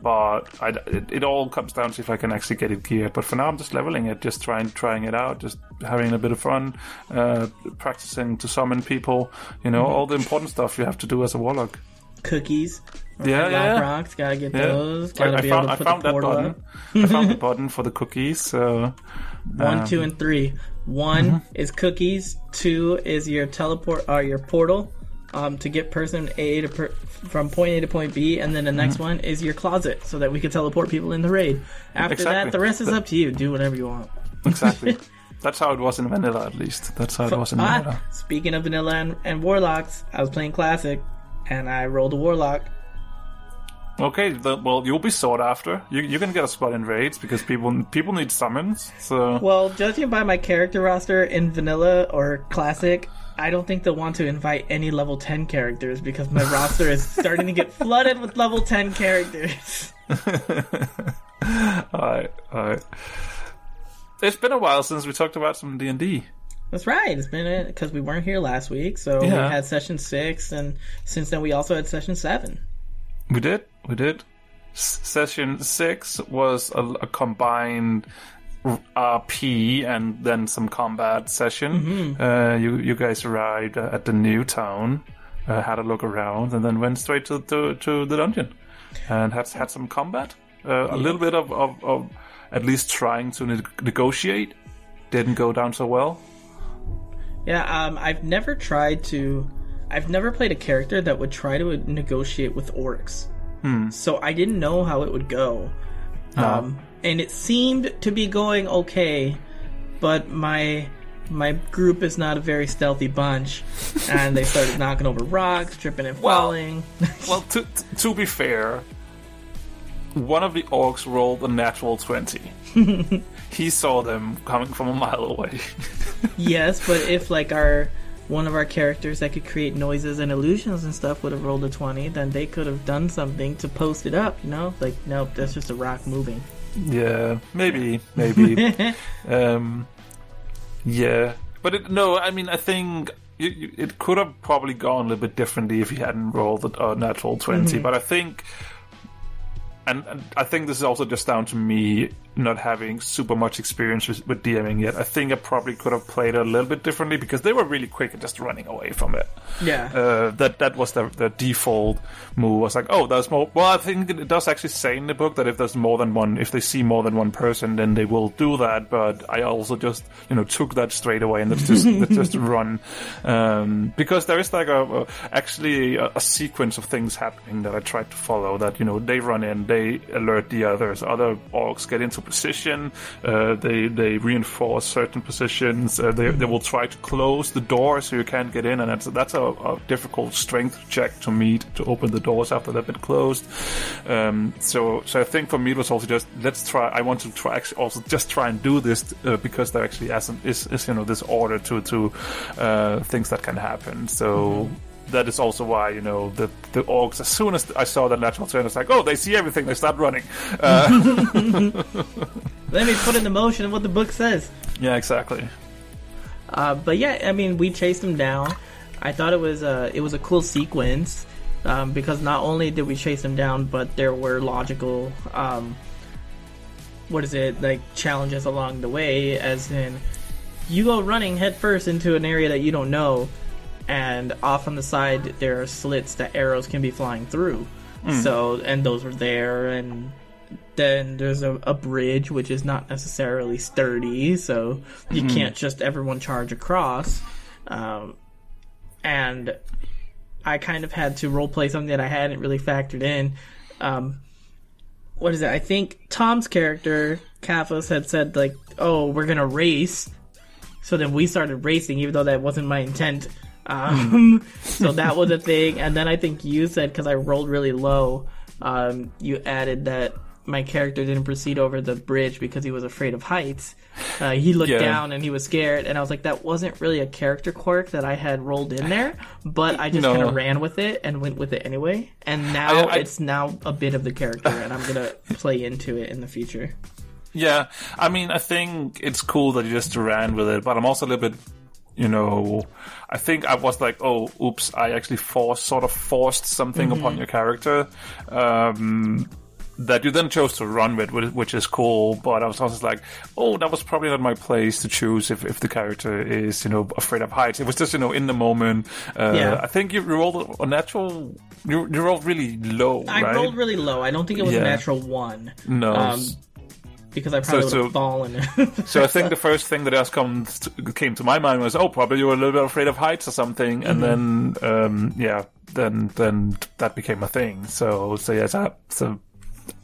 B: but I, it, it all comes down to if I can actually get it geared. But for now, I'm just leveling it, just trying, trying it out, just having a bit of fun, uh, practicing to summon people. You know, all the important stuff you have to do as a Warlock.
A: Cookies.
B: Yeah, yeah.
A: rocks, gotta get
B: Yeah.
A: those.
B: I,
A: Gotta
B: I
A: be
B: found,
A: able to put
B: found
A: the
B: that button.
A: up.
B: I found the [laughs] button for the cookies. So
A: One, two,
B: Um,
A: and three. One
B: mm-hmm.
A: is cookies. Two is your teleport or your portal um, to get person A to per- from point A to point B, and then the next
B: Mm-hmm.
A: one is your closet so that we can teleport people in the raid. After
B: Exactly.
A: that, the rest is up to you. Do whatever you want.
B: exactly. [laughs] That's how it was in vanilla, at least. That's how it was in vanilla.
A: Ah, speaking of vanilla and, and warlocks, I was playing classic, and I rolled a warlock.
B: Okay, the, well, you'll be sought after. You you can get a spot in raids because people people need summons. So
A: Well, judging by my character roster in vanilla or classic, I don't think they'll want to invite any level 10 characters because my roster is [laughs] starting to get flooded with level 10 characters. [laughs]
B: alright, alright. It's been a while since we talked about some D and D.
A: That's right. It's been it because we weren't here last week, so
B: Yeah.
A: we had session six, and since then we also had session seven.
B: We did, we did. S- session six was a, a combined RP and then some combat session. Uh, you you guys arrived at the new town, uh, had a look around, and then went straight to to, to the dungeon, and had had some combat. Uh, a little bit of, of, of at least trying to ne- negotiate. Didn't go down so well.
A: Yeah, um, I've never tried to. I've never played a character that would try to negotiate with orcs. So I didn't know how it would go. Um, and it seemed to be going okay, but my my group is not a very stealthy bunch, and they started knocking over rocks, tripping and falling.
B: Well-. [laughs] Well, to to be fair, one of the orcs rolled a natural twenty. [laughs] he saw them coming from a mile away. [laughs]
A: yes, but if like our one of our characters that could create noises and illusions and stuff would have rolled a 20, then they could have done something to post it up, you know? Like, nope, that's just a rock moving.
B: Yeah, maybe, maybe. [laughs] um, yeah, but it, no, I mean, I think. You, you, it could have probably gone a little bit differently if he hadn't rolled a, a natural 20 but I think and, and I think this is also just down to me not having super much experience with, with DMing yet. I think I probably could have played it a little bit differently because they were really quick at just running away from it.
A: Yeah.
B: Uh, that that was the, the default move. I was like, oh, there's more. Well, I think it does actually say in the book that if there's more than one, if they see more than one person, then they will do that. But I also just you know took that straight away and let's just [laughs] let's just run um, because there is like a, a actually a, a sequence of things happening that I tried to follow. That you know they run in, they alert the others, other orcs get into position, uh, they they reinforce certain positions, uh, they they will try to close the door so you can't get in, and that's that's a, a difficult strength check to meet to open the doors after they've been closed. Um, so so I think for me it was also just let's try. I want to try also just try and do this uh, because there actually isn't is, is you know this order to to uh, things that can happen. So. That is also why you know the the orcs. As soon as I saw that natural turn, it's like, oh, they see everything. They start running. Uh, [laughs]
A: Let me put into motion what the book says.
B: yeah, exactly.
A: Uh, but yeah, I mean, we chased him down. I thought it was a it was a cool sequence um, because not only did we chase him down, but there were logical, um, what is it like challenges along the way. As in, you go running headfirst into an area that you don't know, and off on the side there are slits that arrows can be flying through. So, and those were there, and then there's a, a bridge which is not necessarily sturdy, so you can't just everyone charge across. Um, and I kind of had to roleplay something that I hadn't really factored in. Um, what is it? I think Tom's character, Kaphos, had said like, "Oh, we're gonna race." So then we started racing, even though that wasn't my intent. Um, [laughs] so that was a thing. And then I think you said because I rolled really low, um, you added that my character didn't proceed over the bridge because he was afraid of heights. Uh, he looked
B: Yeah.
A: down and he was scared, and I was like, that wasn't really a character quirk that I had rolled in there, but I just
B: No.
A: kind of ran with it and went with it anyway. And now
B: I- I-
A: it's now a bit of the character, and I'm gonna [laughs] play into it in the future.
B: Yeah, I mean, I think it's cool that you just ran with it, but I'm also a little bit, you know, I think I was like, oh, oops, I actually forced, sort of forced something upon your character. Um, that you then chose to run with, which- is cool. But I was also like, oh, that was probably not my place to choose if, if the character is, you know, afraid of heights. It was just, you know, in the moment. Uh,
A: Yeah.
B: I think you rolled a natural, you, you rolled really low,
A: I
B: right?
A: rolled really low. I don't think it was a natural one.
B: no.
A: um, because I probably
B: so-
A: would have fallen. [laughs]
B: So I think the first thing that just come to, came to my mind was, oh, probably you were a little bit afraid of heights or something, and then, um, yeah, then then that became a thing. So so yes, I, so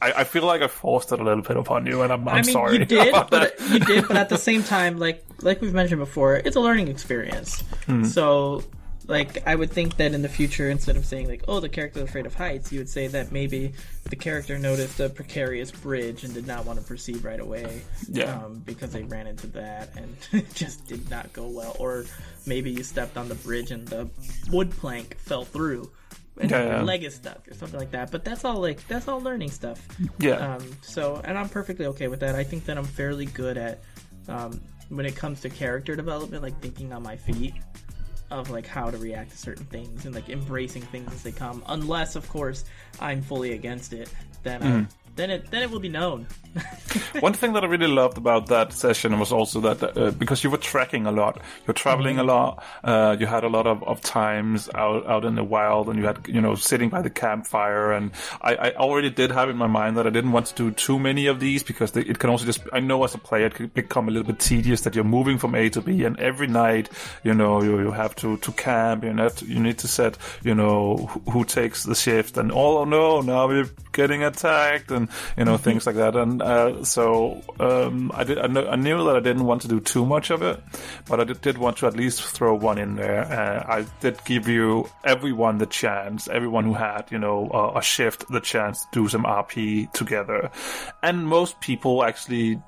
B: I, I feel like I forced it a little bit upon you, and I'm, I'm
A: I mean,
B: sorry
A: you [laughs] did, but you did, but at the same time, like like we've mentioned before, it's a learning experience.
B: Hmm.
A: So, like, I would think that in the future, instead of saying like, "Oh, the character is afraid of heights," you would say that maybe the character noticed a precarious bridge and did not want to proceed right away,
B: Yeah.
A: um, because they ran into that and [laughs] it just did not go well. Or maybe you stepped on the bridge and the wood plank fell through. And
B: Yeah,
A: your
B: yeah.
A: leg is stuck or something like that. But that's all like that's all learning stuff.
B: Yeah,
A: Um, so, and I'm perfectly okay with that. I think that I'm fairly good at um, when it comes to character development, like thinking on my feet of like how to react to certain things and like embracing things as they come. Unless, of course, I'm fully against it, then uh, then it then it will be known. [laughs]
B: One thing that I really loved about that session was also that uh, because you were trekking a lot, you're traveling a lot, uh, you had a lot of, of times out out in the wild, and you had you know sitting by the campfire, and I, I already did have in my mind that I didn't want to do too many of these because they, it can also just I know as a player it could become a little bit tedious that you're moving from A to B, and every night you know you, you have to to camp, you have to, you need to set you know who, who takes the shift, and oh no now we're getting attacked, and you know things like that, and uh, so um, I did I, know, I knew that I didn't want to do too much of it, but I did, did want to at least throw one in there. Uh, I did give you everyone the chance, everyone who had you know a, a shift, the chance to do some RP together, and most people actually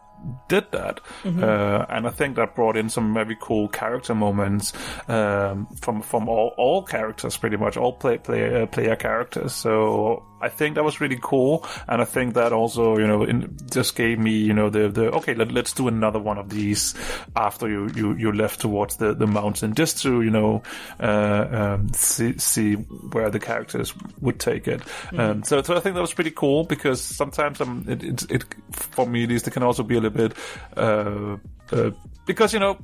B: did that, uh, and I think that brought in some very cool character moments um, from from all, all characters, pretty much all play player player characters. So I think that was really cool, and I think that also you know in, just gave me you know the the okay let, let's do another one of these after you you, you left towards the, the mountain just to you know uh, um, see see where the characters would take it. Um, so so I think that was pretty cool because sometimes um, it, it it for me at least it can also be a little bit uh, uh, because you know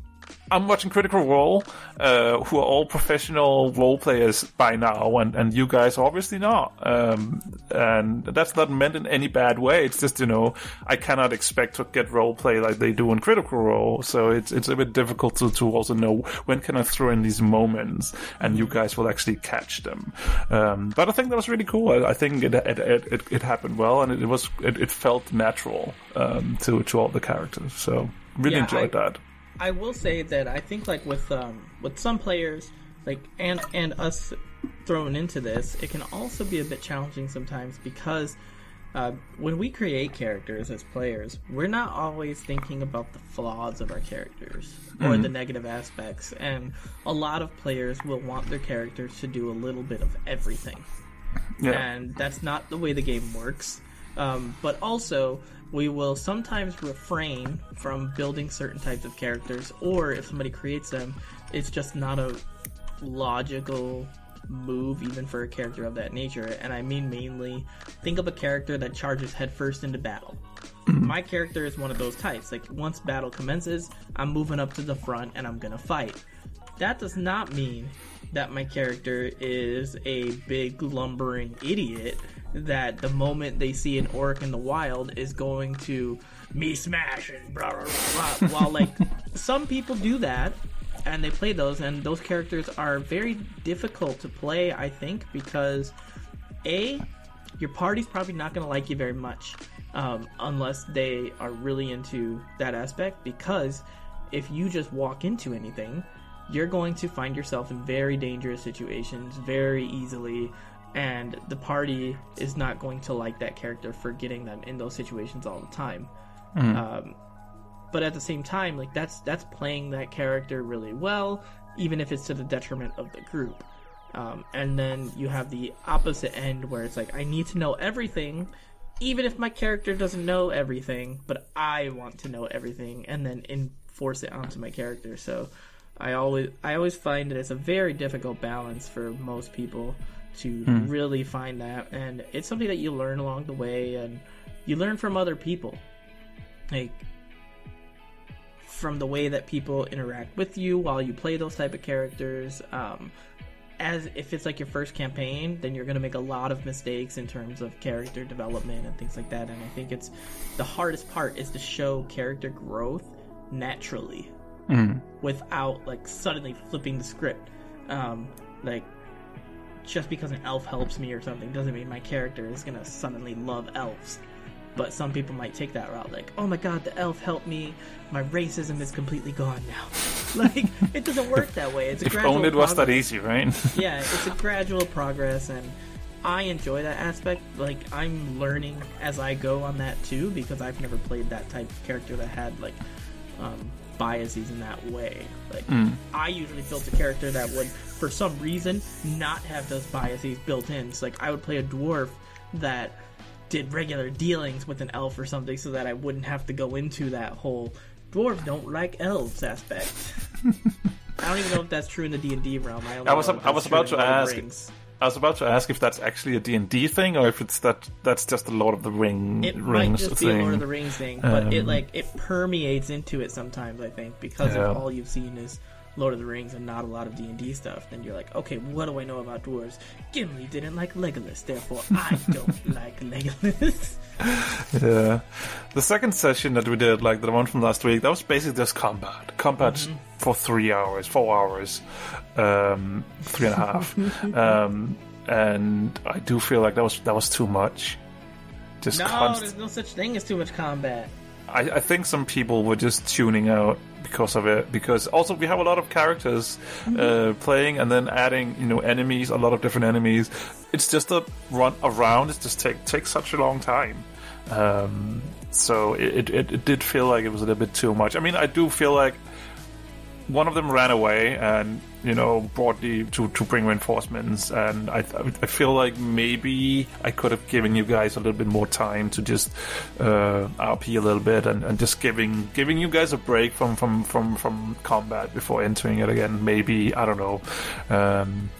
B: I'm watching Critical Role, uh, who are all professional role players by now, and, and you guys obviously not. Um, and that's not meant in any bad way. It's just, you know, I cannot expect to get role play like they do in Critical Role. So it's, it's a bit difficult to, to also know when can I throw in these moments and you guys will actually catch them. Um, but I think that was really cool. I, I think it, it, it, it, happened well and it, it was, it, it felt natural, um, to, to all the characters. So really
A: Yeah,
B: enjoyed
A: I-
B: that.
A: I will say that I think like with um with some players like and and us thrown into this, it can also be a bit challenging sometimes because uh, when we create characters as players, we're not always thinking about the flaws of our characters or the negative aspects, and a lot of players will want their characters to do a little bit of everything
B: Yeah.
A: and that's not the way the game works. Um, but also, we will sometimes refrain from building certain types of characters, or if somebody creates them, it's just not a logical move even for a character of that nature. And I mean mainly, think of a character that charges headfirst into battle. Mm-hmm. My character is one of those types. Like, once battle commences, I'm moving up to the front and I'm gonna fight. That does not mean that my character is a big lumbering idiot that the moment they see an orc in the wild is going to me smash and blah blah blah. [laughs] While like some people do that and they play those and those characters are very difficult to play, I think, because a your party's probably not going to like you very much um, unless they are really into that aspect because if you just walk into anything you're going to find yourself in very dangerous situations very easily and the party is not going to like that character for getting them in those situations all the time. Um, but at the same time like that's that's playing that character really well even if it's to the detriment of the group. Um, and then you have the opposite end where it's like I need to know everything, even if my character doesn't know everything, but I want to know everything, and then enforce it onto my character. So I always I always find that it's a very difficult balance for most people to really find that, and it's something that you learn along the way, and you learn from other people, like from the way that people interact with you while you play those type of characters. Um, as if it's like your first campaign, then you're going to make a lot of mistakes in terms of character development and things like that. And I think it's the hardest part is to show character growth naturally without like suddenly flipping the script. Um, like just because an elf helps me or something doesn't mean my character is to suddenly love elves. But some people might take that route, like, "Oh my god, the elf helped me. My racism is completely gone now." [laughs] like, it doesn't work that way. It's a
B: If
A: gradual
B: only it was that easy, right? [laughs]
A: yeah, it's a gradual progress, and I enjoy that aspect. Like I'm learning as I go on that too, because I've never played that type of character that had like um, biases in that way. Like I usually built a character that would, for some reason, not have those biases built in. So like I would play a dwarf that did regular dealings with an elf or something, so that I wouldn't have to go into that whole dwarves don't like elves aspect. [laughs] I don't even know if that's true in the D and D realm. I,
B: I was- I was about to
A: Lord of the
B: ask-
A: Rings.
B: I was about to ask if that's actually a D&D thing or if it's that that's just a Lord of the Ring
A: It might
B: Rings
A: just be
B: thing.
A: a Lord of the Rings thing, but it
B: Um,
A: like it permeates into it sometimes. I think because
B: Yeah.
A: if all you've seen is Lord of the Rings and not a lot of D and D stuff, then you're like, okay, what do I know about dwarves? Gimli didn't like Legolas, therefore I [laughs] don't like Legolas.
B: Yeah. The second session that we did, like the one from last week, that was basically just combat. Combat
A: Mm-hmm.
B: for three hours, four hours, um, three and a half. [laughs] um, and I do feel like that was that was too much. Just
A: no,
B: constant.
A: there's no such thing as too much combat.
B: I, I think some people were just tuning out because of it. Because also we have a lot of characters uh, playing, and then adding you know enemies, a lot of different enemies. It's just a run around. It just take takes such a long time. Um, so it, it it did feel like it was a little bit too much. I mean, I do feel like one of them ran away and you know brought the to to bring reinforcements and I I feel like maybe I could have given you guys a little bit more time to just uh, RP a little bit and, and just giving giving you guys a break from from from from combat before entering it again. Maybe I don't know. Um,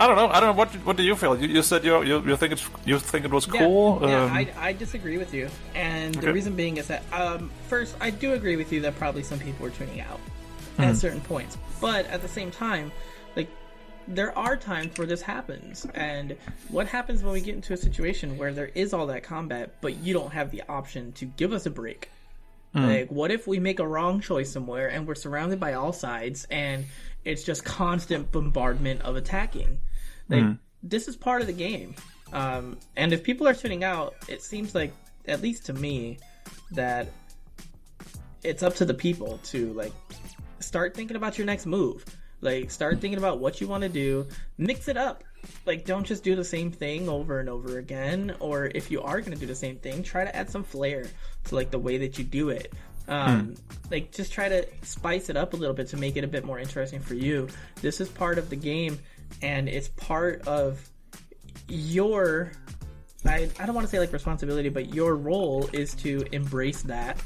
B: I don't know. I don't know. What what do you feel? You, you said you you you think it's you think it was cool.
A: Yeah, yeah
B: Um,
A: I, I disagree with you, and
B: Okay.
A: the reason being is that um, first, I do agree with you that probably some people were tuning out
B: Hmm.
A: at certain points, but at the same time, like there are times where this happens, and what happens when we get into a situation where there is all that combat, but you don't have the option to give us a break? Like, what if we make a wrong choice somewhere and we're surrounded by all sides and it's just constant bombardment of attacking? Like, this is part of the game. Um, and if people are tuning out, it seems like, at least to me, that it's up to the people to, like, start thinking about your next move. Like, start thinking about what you want to do, mix it up. Like, don't just do the same thing over and over again. Or if you are going to do the same thing, try to add some flair to like the way that you do it. Um, Like, just try to spice it up a little bit to make it a bit more interesting for you. This is part of the game, and it's part of your I, I don't want to say like responsibility, but your role is to embrace that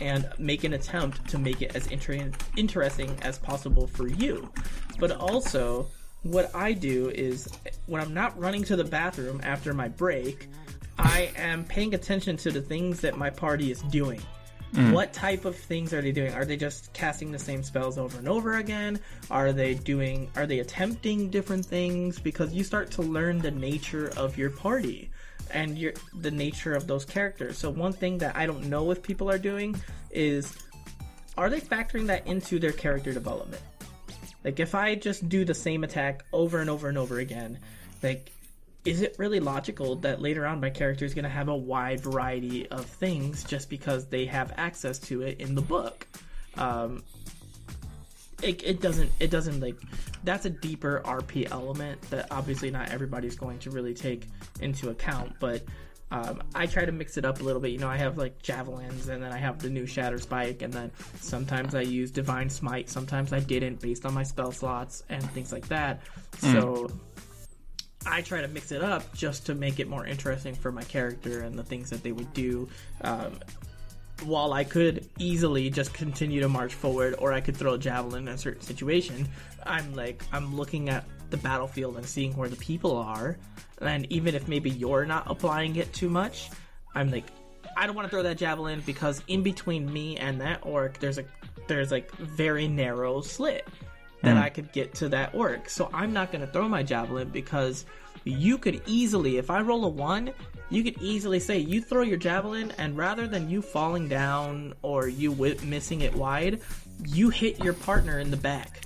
A: and make an attempt to make it as inter- interesting as possible for you. But also, what I do is when I'm not running to the bathroom after my break, I am paying attention to the things that my party is doing. Mm. What type of things are they doing? Are they just casting the same spells over and over again? Are they doing are they attempting different things because you start to learn the nature of your party and your the nature of those characters. So one thing that I don't know if people are doing is are they factoring that into their character development? Like if I just do the same attack over and over and over again, like is it really logical that later on my character is going to have a wide variety of things just because they have access to it in the book? Um, it, it doesn't it doesn't like that's a deeper RP element that obviously not everybody's going to really take into account, but um, I try to mix it up a little bit. You know, I have like javelins, and then I have the new Shatter Spike, and then sometimes I use Divine Smite, sometimes I didn't, based on my spell slots and things like that. So I try to mix it up just to make it more interesting for my character and the things that they would do. Um, while I could easily just continue to march forward, or I could throw a javelin in a certain situation, I'm like I'm looking at the battlefield and seeing where the people are, and even if maybe you're not applying it too much, I'm like I don't want to throw that javelin because in between me and that orc, there's a there's like very narrow slit that hmm. I could get to that orc. So I'm not going to throw my javelin because you could easily, if I roll a one, you could easily say you throw your javelin, and rather than you falling down or you wi- missing it wide, you hit your partner in the back.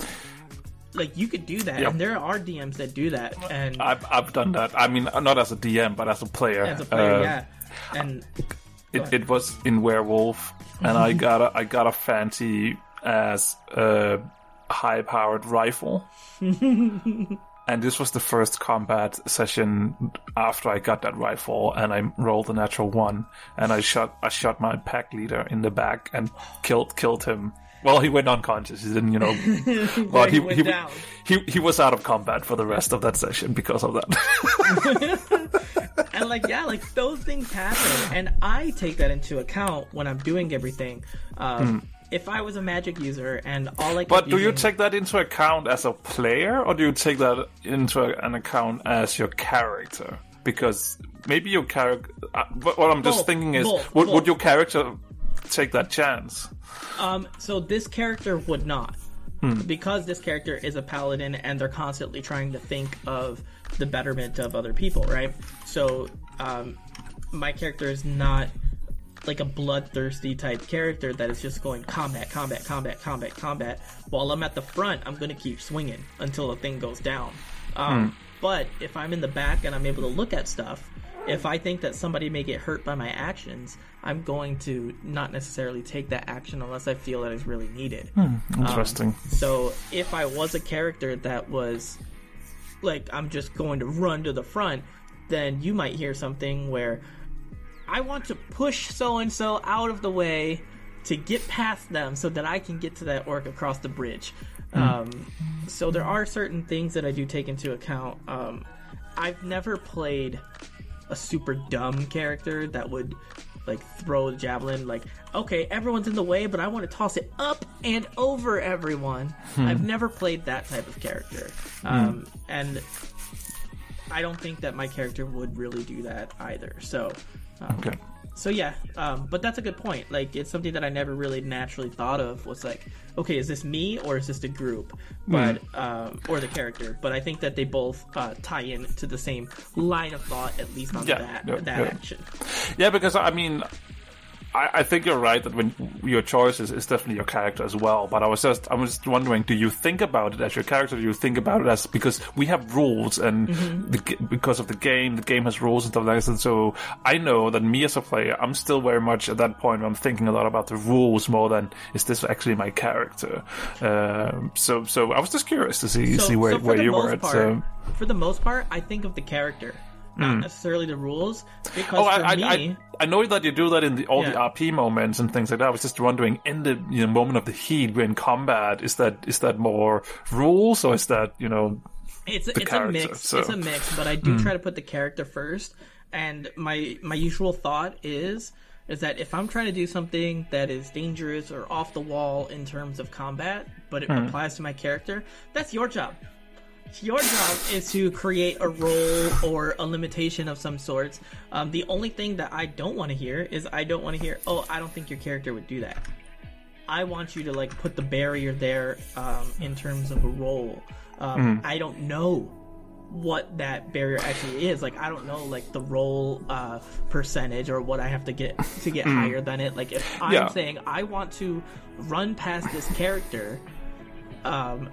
A: Like you could do that,
B: Yep.
A: and there are DMs that do that, and
B: I've I've done that. I mean, not as a DM, but as a player.
A: as a player,
B: Uh,
A: yeah, and
B: it, it was in werewolf and i got a i got a fancy as a high powered rifle [laughs] and this was the first combat session after i got that rifle and i rolled a natural one and i shot i shot my pack leader in the back and killed killed him. Well he went unconscious. He didn't you know. [laughs] But
A: he
B: he, he, he he was out of combat for the rest of that session because of that. [laughs]
A: And like yeah like those things happen. And i take that into account when i'm doing everything. Um, if i was a magic user and all i
B: Hmm. But do you
A: using-
B: take that into account as a player, or do you take that into an account as your character? Because maybe your character. Uh, what I'm just
A: Both,
B: thinking is,
A: both,
B: would,
A: both.
B: would your character take that chance?
A: um so this character would not because this character is a paladin and they're constantly trying to think of the betterment of other people right so um my character is not like a bloodthirsty type character that is just going combat, combat, combat, combat, combat. While I'm at the front, I'm gonna keep swinging until the thing goes down. Um, hmm. But if I'm in the back and I'm able to look at stuff, if I think that somebody may get hurt by my actions, I'm going to not necessarily take that action unless I feel that it's really needed.
B: Hmm, interesting.
A: Um, so if I was a character that was like I'm just going to run to the front, then you might hear something where I want to push so and so out of the way to get past them so that I can get to that orc across the bridge. Um, so there are certain things that I do take into account. Um, I've never played a super dumb character that would like throw the javelin like okay everyone's in the way but i want to toss it up and over everyone. I've never played that type of character. Um, and i don't think that my character would really do that either. So um,
B: Okay.
A: so yeah um, but that's a good point. Like it's something that i never really naturally thought of was like okay is this me or is this the group? But um, or the character. But i think that they both uh, tie in to the same line of thought at least on
B: Yeah,
A: that
B: yeah,
A: that
B: yeah.
A: action.
B: Yeah, because I mean, I, I think you're right that when your choice is, is definitely your character as well. But I was just I was just wondering, do you think about it as your character? Do you think about it as because we have rules and
A: Mm-hmm.
B: the, because of the game, the game has rules and stuff like that. And so I know that me as a player, I'm still very much at that point. Where I'm thinking a lot about the rules more than is this actually my character. Um, so so I was just curious to see see where
A: so
B: where you were at.
A: Part,
B: So.
A: For the most part, I think of the character, not hmm. necessarily the rules. Because.
B: Oh,
A: for
B: I,
A: me,
B: I, I, I know that you do that in the, all the RP moments and things like that. I was just wondering, in the you know, moment of the heat, we're combat, is that is that more rules or is that you know?
A: it's it's a mix.
B: so-.
A: It's a mix, but I do hmm. try to put the character first. And my my usual thought is is that if I'm trying to do something that is dangerous or off the wall in terms of combat, but it hmm. applies to my character, that's your job. Your job is to create a roll or a limitation of some sorts. Um, the only thing that I don't want to hear is I don't want to hear, oh, I don't think your character would do that. I want you to like put the barrier there um, in terms of a roll. Um, I don't know what that barrier actually is. Like I don't know like the roll uh, percentage or what I have to get to get [laughs] higher than it. Like if I'm
B: Yeah.
A: saying I want to run past this character, um,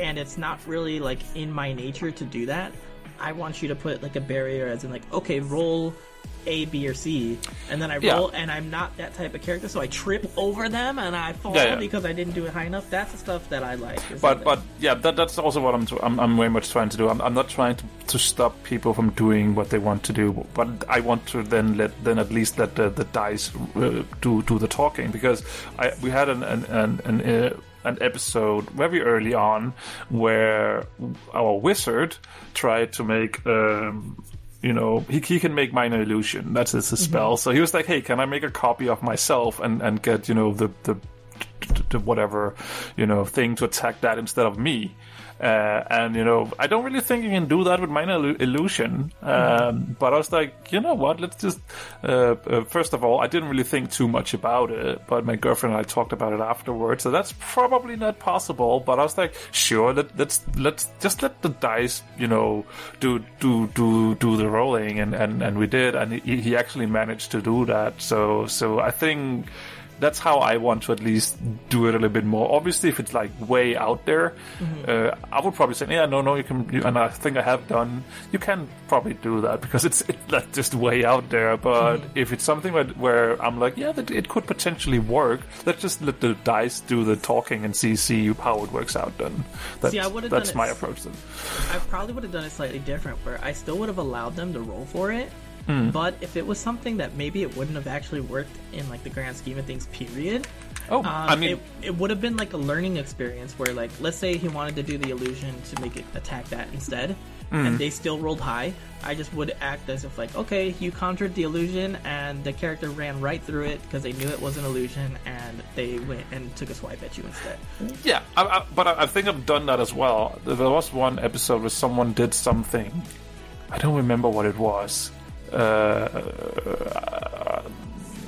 A: and it's not really like in my nature to do that. I want you to put like a barrier as in like okay roll A, B, or C, and then I
B: Yeah.
A: roll, and I'm not that type of character, so I trip over them and I fall
B: Yeah, yeah.
A: because I didn't do it high enough. That's the stuff that I like.
B: But but yeah, that, that's also what I'm, I'm I'm very much trying to do. I'm, I'm not trying to, to stop people from doing what they want to do, but I want to then let then at least let the, the dice uh, do do the talking because I we had an an an, an uh, an episode very early on where our wizard tried to make um, you know he, he can make minor illusion. That's his, his spell. So he was like hey can i make a copy of myself and and get you know the the to whatever you know thing to attack that instead of me. Uh, and you know I don't really think you can do that with minor illu- illusion. Um, but I was like you know what? Let's just uh, uh, first of all I didn't really think too much about it but my girlfriend and I talked about it afterwards so that's probably not possible. But I was like sure let, let's let's just let the dice you know do do do do the rolling and and, and we did and he, he actually managed to do that. So so I think that's how I want to at least do it a little bit more. Obviously, if it's like way out there, uh, I would probably say, yeah, no, no, you can, you, and I think I have done. You can probably do that [laughs] because it's it's like just way out there. But if it's something where, where I'm like, yeah, that it could potentially work, let's just let the dice do the talking and see see how it works out. Then that's
A: See, I would've
B: that's
A: done
B: my
A: it-
B: approach. Then
A: I probably would have done it slightly different, where I still would have allowed them to roll for it.
B: Hmm.
A: But if it was something that maybe it wouldn't have actually worked in like the grand scheme of things, period.
B: oh,
A: Um,
B: I mean,
A: it, it would have been like a learning experience where, like, let's say he wanted to do the illusion to make it attack that instead,
B: Hmm.
A: and they still rolled high. I just would act as if, like, okay, you conjured the illusion, and the character ran right through it because they knew it was an illusion, and they went and took a swipe at you instead.
B: Yeah, I, I, but I, I think I've done that as well. There was one episode where someone did something. I don't remember what it was. Uh,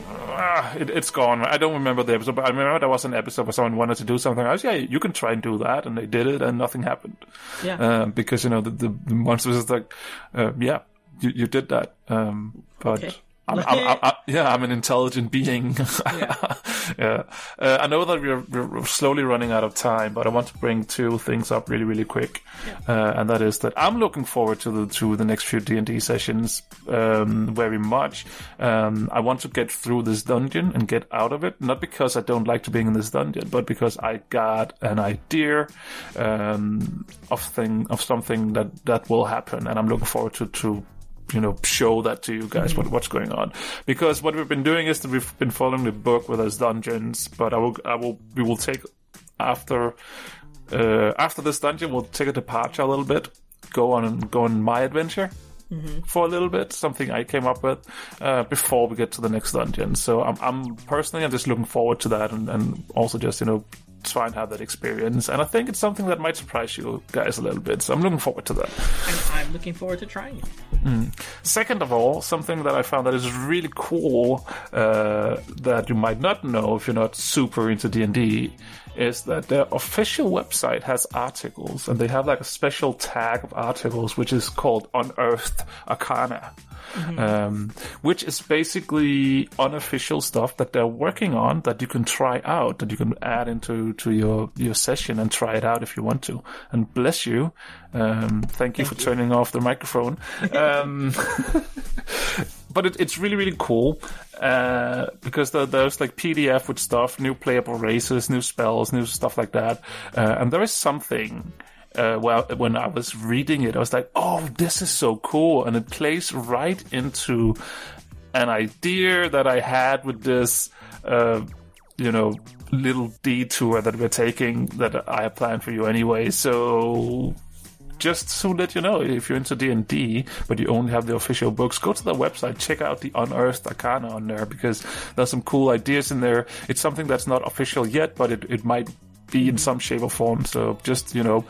B: uh, it, it's gone. I don't remember the episode, but I remember there was an episode where someone wanted to do something. I was, yeah, you can try and do that, and they did it, and nothing happened.
A: Yeah.
B: Um, because you know the, the, the monster was just like, uh, yeah, you, you did that. Um, but
A: Okay.
B: I'm, I'm, [laughs] I'm, yeah, I'm an intelligent being. [laughs]
A: Yeah.
B: yeah. Uh, I know that we're, we're slowly running out of time, but I want to bring two things up really, really quick, uh, and that is that I'm looking forward to the to the next few D and D sessions um, very much. Um, I want to get through this dungeon and get out of it, not because I don't like to be in this dungeon, but because I got an idea um, of thing of something that that will happen, and I'm looking forward to to you know show that to you guys what, what's going on. Because what we've been doing is that we've been following the book with those dungeons but i will i will we will take after uh, after this dungeon we'll take a departure a little bit go on and go on my adventure for a little bit, something I came up with uh, before we get to the next dungeon. So I'm, I'm personally, I'm just looking forward to that, and, and also just you know try and have that experience. And I think it's something that might surprise you guys a little bit. So I'm looking forward to that.
A: And I'm looking forward to trying it.
B: Second of all, something that I found that is really cool uh, that you might not know if you're not super into D and D is that their official website has articles, and they have like a special tag of articles which is called Unearthed Arcana. Um, which is basically unofficial stuff that they're working on that you can try out, that you can add into to your your session and try it out if you want to. And bless you, um, thank you for turning off the microphone. Um, [laughs] but it, it's really really cool uh, because there, there's like PDF with stuff, new playable races, new spells, new stuff like that, uh, and there is something. Uh, well, when I was reading it, I was like, "Oh, this is so cool!" and it plays right into an idea that I had with this, uh, you know, little detour that we're taking that I planned for you anyway. So just to let you know, if you're into D and D, but you only have the official books, go to the website, check out the Unearthed Arcana on there because there's some cool ideas in there. It's something that's not official yet, but it, it might be in some shape or form. So just you know.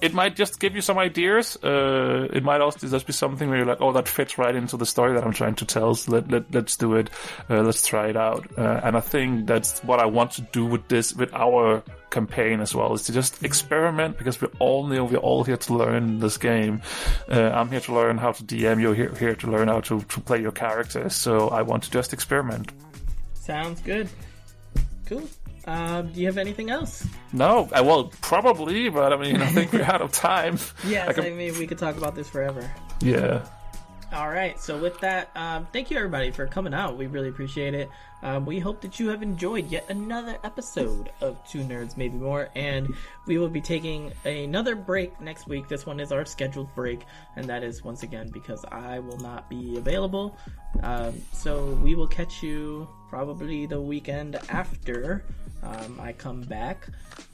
B: It might just give you some ideas. Uh, it might also just be something where you're like, "Oh, that fits right into the story that I'm trying to tell." So let, let let's do it. Uh, let's try it out. Uh, and I think that's what I want to do with this, with our campaign as well is to just experiment because we're all know we're all here to learn this game. Uh, I'm here to learn how to DM. You're here, here to learn how to, to play your characters. So I want to just experiment.
A: Sounds good. Cool. Uh, do you have anything else?
B: No, I, well, probably, but I mean, I think we're out of time. [laughs]
A: Yes,
B: I
A: I, mean we could talk about this forever.
B: yeah.
A: All right. So with that, um, thank you everybody for coming out. We really appreciate it. Um, we hope that you have enjoyed yet another episode of Two Nerds Maybe More, and we will be taking another break next week. This one is our scheduled break, and that is once again because I will not be available. Um, so we will catch you probably the weekend after um, I come back.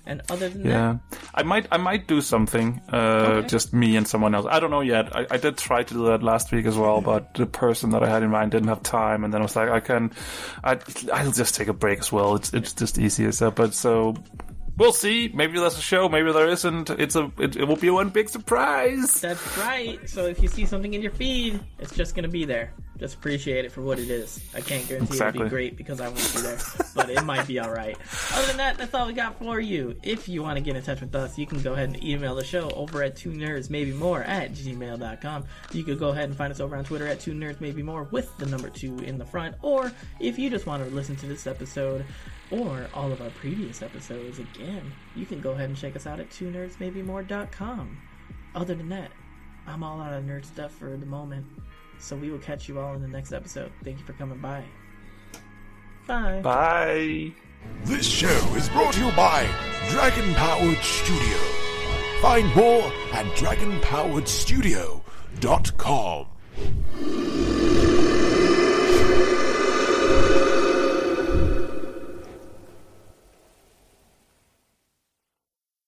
A: And other than
B: Yeah, I might, I might do something. Uh,
A: Okay.
B: just me and someone else. I don't know yet. I, I did try to do that last week as well, but the person that I had in mind didn't have time, and then I was like, I can, I, I'll just take a break as well. It's, it's just easier. So, but so. We'll see. Maybe there's a show. Maybe there isn't. It's a. It, it will be one big surprise.
A: That's right. So if you see something in your feed, it's just gonna be there. Just appreciate it for what it is. I can't guarantee it'll be great because I won't be there, but it might be all right. Other than that, that's all we got for you. If you want to get in touch with us, you can go ahead and email the show over at two nerds maybe more at gmail.com. You could go ahead and find us over on Twitter at two nerds maybe more with the number two in the front. Or if you just want to listen to this episode or all of our previous episodes again, you can go ahead and check us out at two nerds maybe more.com. Other than that, I'm all out of nerd stuff for the moment. So we will catch you all in the next episode. Thank you for coming by. Bye.
B: Bye.
C: This show is brought to you by Dragon Powered Studio. Find more at dragonpoweredstudio.com.